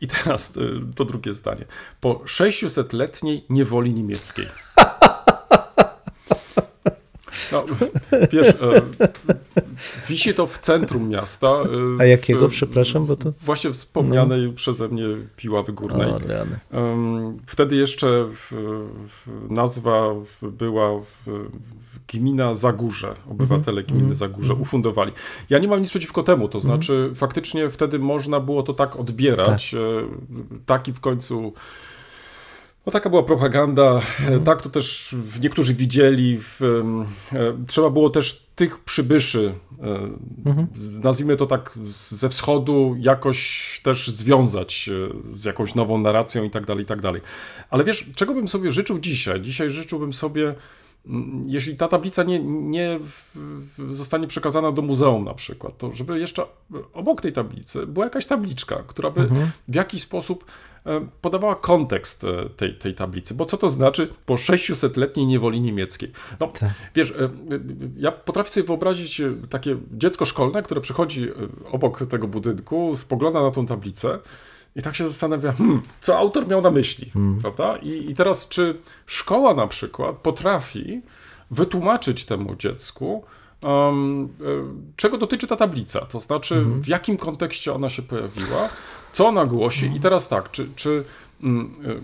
I teraz y, to drugie zdanie. Po 600-letniej niewoli niemieckiej. No, wiesz, e, wisi to w centrum miasta. e, A jakiego, w- przepraszam, bo to... Właśnie wspomnianej przeze mnie Piławy Górnej. O. Em, Wtedy jeszcze w, w nazwa była gmina Zagórze. Obywatele gminy Zagórze ufundowali. Ja nie mam nic przeciwko temu, to znaczy faktycznie wtedy można było to tak odbierać. e, Taki w końcu No taka była propaganda, e, tak to też niektórzy widzieli. W, e, trzeba było też tych przybyszy, e, z- nazwijmy to tak, ze wschodu jakoś też związać e, z jakąś nową narracją i tak dalej, i tak dalej. Ale wiesz, czego bym sobie życzył dzisiaj? Dzisiaj życzyłbym sobie, mm, jeśli ta tablica nie, nie zostanie przekazana do muzeum na przykład, to żeby jeszcze obok tej tablicy była jakaś tabliczka, która by w jakiś sposób podawała kontekst e, tej, tej tablicy. Bo co to znaczy po 600-letniej niewoli niemieckiej? No, wiesz, e, e, ja potrafię sobie wyobrazić e, takie dziecko szkolne, które przychodzi e, obok tego budynku, spogląda na tą tablicę i tak się zastanawia, hmm, co autor miał na myśli, prawda? I, I teraz, czy szkoła na przykład potrafi wytłumaczyć temu dziecku, um, e, czego dotyczy ta tablica, to znaczy w jakim kontekście ona się pojawiła, co ona głosi i teraz tak, czy, czy mm, e,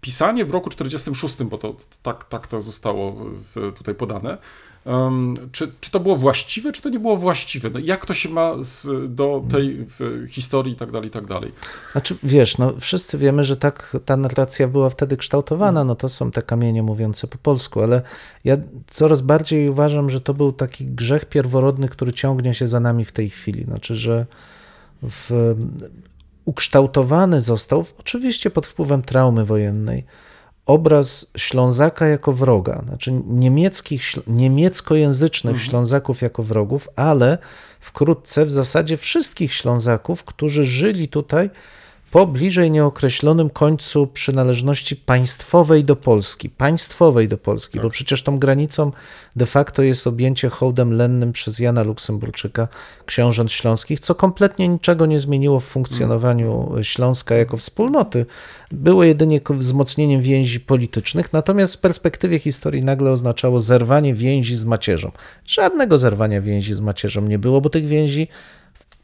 pisanie w roku 46, bo to tak, tak to zostało tutaj podane, czy, czy to było właściwe, czy to nie było właściwe? No, jak to się ma z, do tej historii i tak dalej, i tak dalej. Znaczy, wiesz, no wszyscy wiemy, że tak ta narracja była wtedy kształtowana, no to są te kamienie mówiące po polsku, ale ja coraz bardziej uważam, że to był taki grzech pierworodny, który ciągnie się za nami w tej chwili. Znaczy, że w, ukształtowany został, oczywiście pod wpływem traumy wojennej, obraz Ślązaka jako wroga, znaczy niemieckich, niemieckojęzycznych Ślązaków jako wrogów, ale wkrótce w zasadzie wszystkich Ślązaków, którzy żyli tutaj po bliżej nieokreślonym końcu przynależności państwowej do Polski. Państwowej do Polski, bo przecież tą granicą de facto jest objęcie hołdem lennym przez Jana Luksemburczyka książąt śląskich, co kompletnie niczego nie zmieniło w funkcjonowaniu Śląska jako wspólnoty. Było jedynie wzmocnieniem więzi politycznych, natomiast w perspektywie historii nagle oznaczało zerwanie więzi z macierzą. Żadnego zerwania więzi z macierzą nie było, bo tych więzi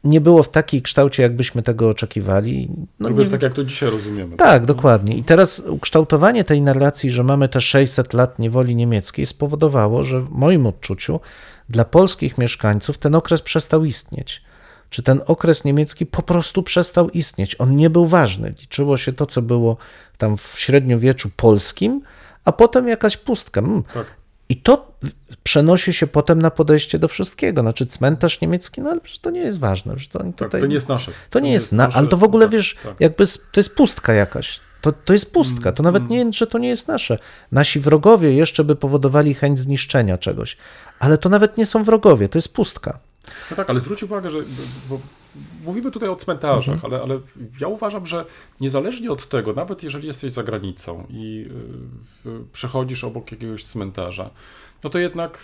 nie było w takiej kształcie, jakbyśmy tego oczekiwali. No, nie, tak jak to dzisiaj rozumiemy. tak, dokładnie. I teraz ukształtowanie tej narracji, że mamy te 600 lat niewoli niemieckiej, spowodowało, że w moim odczuciu dla polskich mieszkańców ten okres przestał istnieć. Czy ten okres niemiecki po prostu przestał istnieć? On nie był ważny. Liczyło się to, co było tam w średniowieczu polskim, a potem jakaś pustka. Mm. Tak. I to przenosi się potem na podejście do wszystkiego. Znaczy cmentarz niemiecki, no ale przecież to nie jest ważne. Przecież to, oni Tak, tutaj... to nie jest nasze. To nie jest, na, ale to w ogóle, wiesz, tak. jakby to jest pustka jakaś. To, to jest pustka, to nawet nie, że to nie jest nasze. Nasi wrogowie jeszcze by powodowali chęć zniszczenia czegoś, ale to nawet nie są wrogowie, to jest pustka. No tak, ale zwróć uwagę, że bo mówimy tutaj o cmentarzach, Mhm. ale, ale ja uważam, że niezależnie od tego, nawet jeżeli jesteś za granicą i y, w- przechodzisz obok jakiegoś cmentarza, no to jednak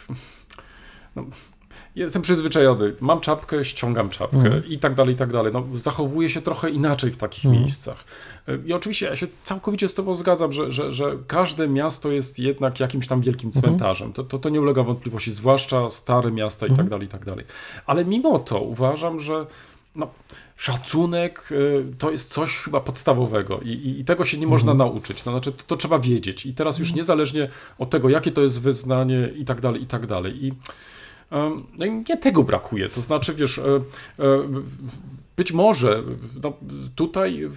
no, jestem przyzwyczajony. Mam czapkę, ściągam czapkę Mhm. i tak dalej, i tak dalej. No, zachowuję się trochę inaczej w takich Mhm. miejscach. Y, I oczywiście ja się całkowicie z Tobą zgadzam, że, że, że każde miasto jest jednak jakimś tam wielkim Mhm. cmentarzem. To, to, to nie ulega wątpliwości, zwłaszcza stare miasta i tak dalej, i tak dalej. Ale mimo to uważam, że no, szacunek y, to jest coś chyba podstawowego i, i, i tego się nie można Mhm. nauczyć. To znaczy, to, to trzeba wiedzieć. I teraz już niezależnie od tego, jakie to jest wyznanie i tak dalej, i tak dalej. I no i mnie tego brakuje. To znaczy, wiesz, e, e, być może no, tutaj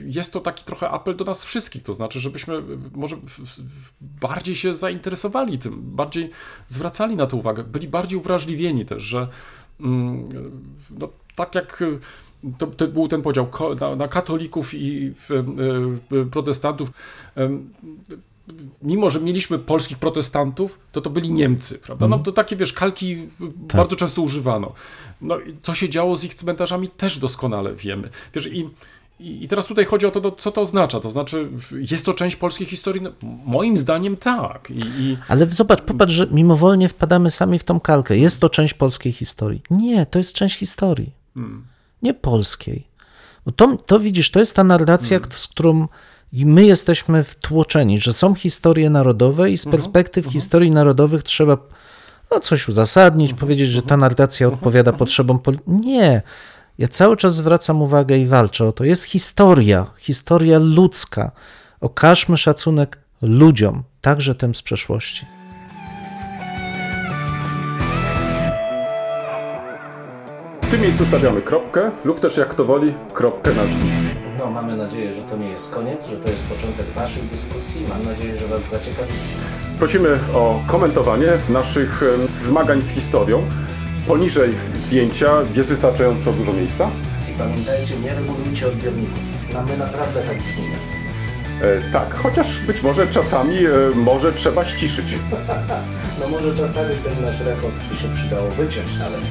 jest to taki trochę apel do nas wszystkich, to znaczy, żebyśmy może w- w- bardziej się zainteresowali tym, bardziej zwracali na to uwagę, byli bardziej uwrażliwieni też, że mm, no, tak jak to, to był ten podział na, na katolików i w, e, protestantów. em, Mimo, że mieliśmy polskich protestantów, to to byli Niemcy, prawda? No to takie, wiesz, kalki bardzo często używano. No i co się działo z ich cmentarzami też doskonale wiemy. Wiesz, i, i i teraz tutaj chodzi o to, no, co to oznacza. To znaczy, jest to część polskiej historii? No, moim zdaniem tak. I, i Ale zobacz, popatrz, że mimowolnie wpadamy sami w tą kalkę. Jest to część polskiej historii. Nie, to jest część historii. Nie polskiej. Bo to, to widzisz, to jest ta narracja, k- z którą i my jesteśmy wtłoczeni, że są historie narodowe i z perspektyw historii narodowych trzeba no, coś uzasadnić, powiedzieć, że ta narracja odpowiada potrzebom polityki. Nie. Ja cały czas zwracam uwagę i walczę o to. Jest historia, historia ludzka. Okażmy szacunek ludziom, także tym z przeszłości. Tym miejscu stawiamy kropkę lub też jak to woli, kropkę nad i. No, mamy nadzieję, że to nie jest koniec, że to jest początek Waszych dyskusji. Mam nadzieję, że Was zaciekawi. Prosimy o komentowanie naszych em, zmagań z historią. Poniżej zdjęcia jest wystarczająco dużo miejsca. I pamiętajcie, nie regulujcie odbiorników. No, my naprawdę tak brzmimy. E, tak, chociaż być może czasami e, może trzeba ściszyć. No może czasami ten nasz rechot by się przydało wyciąć nawet.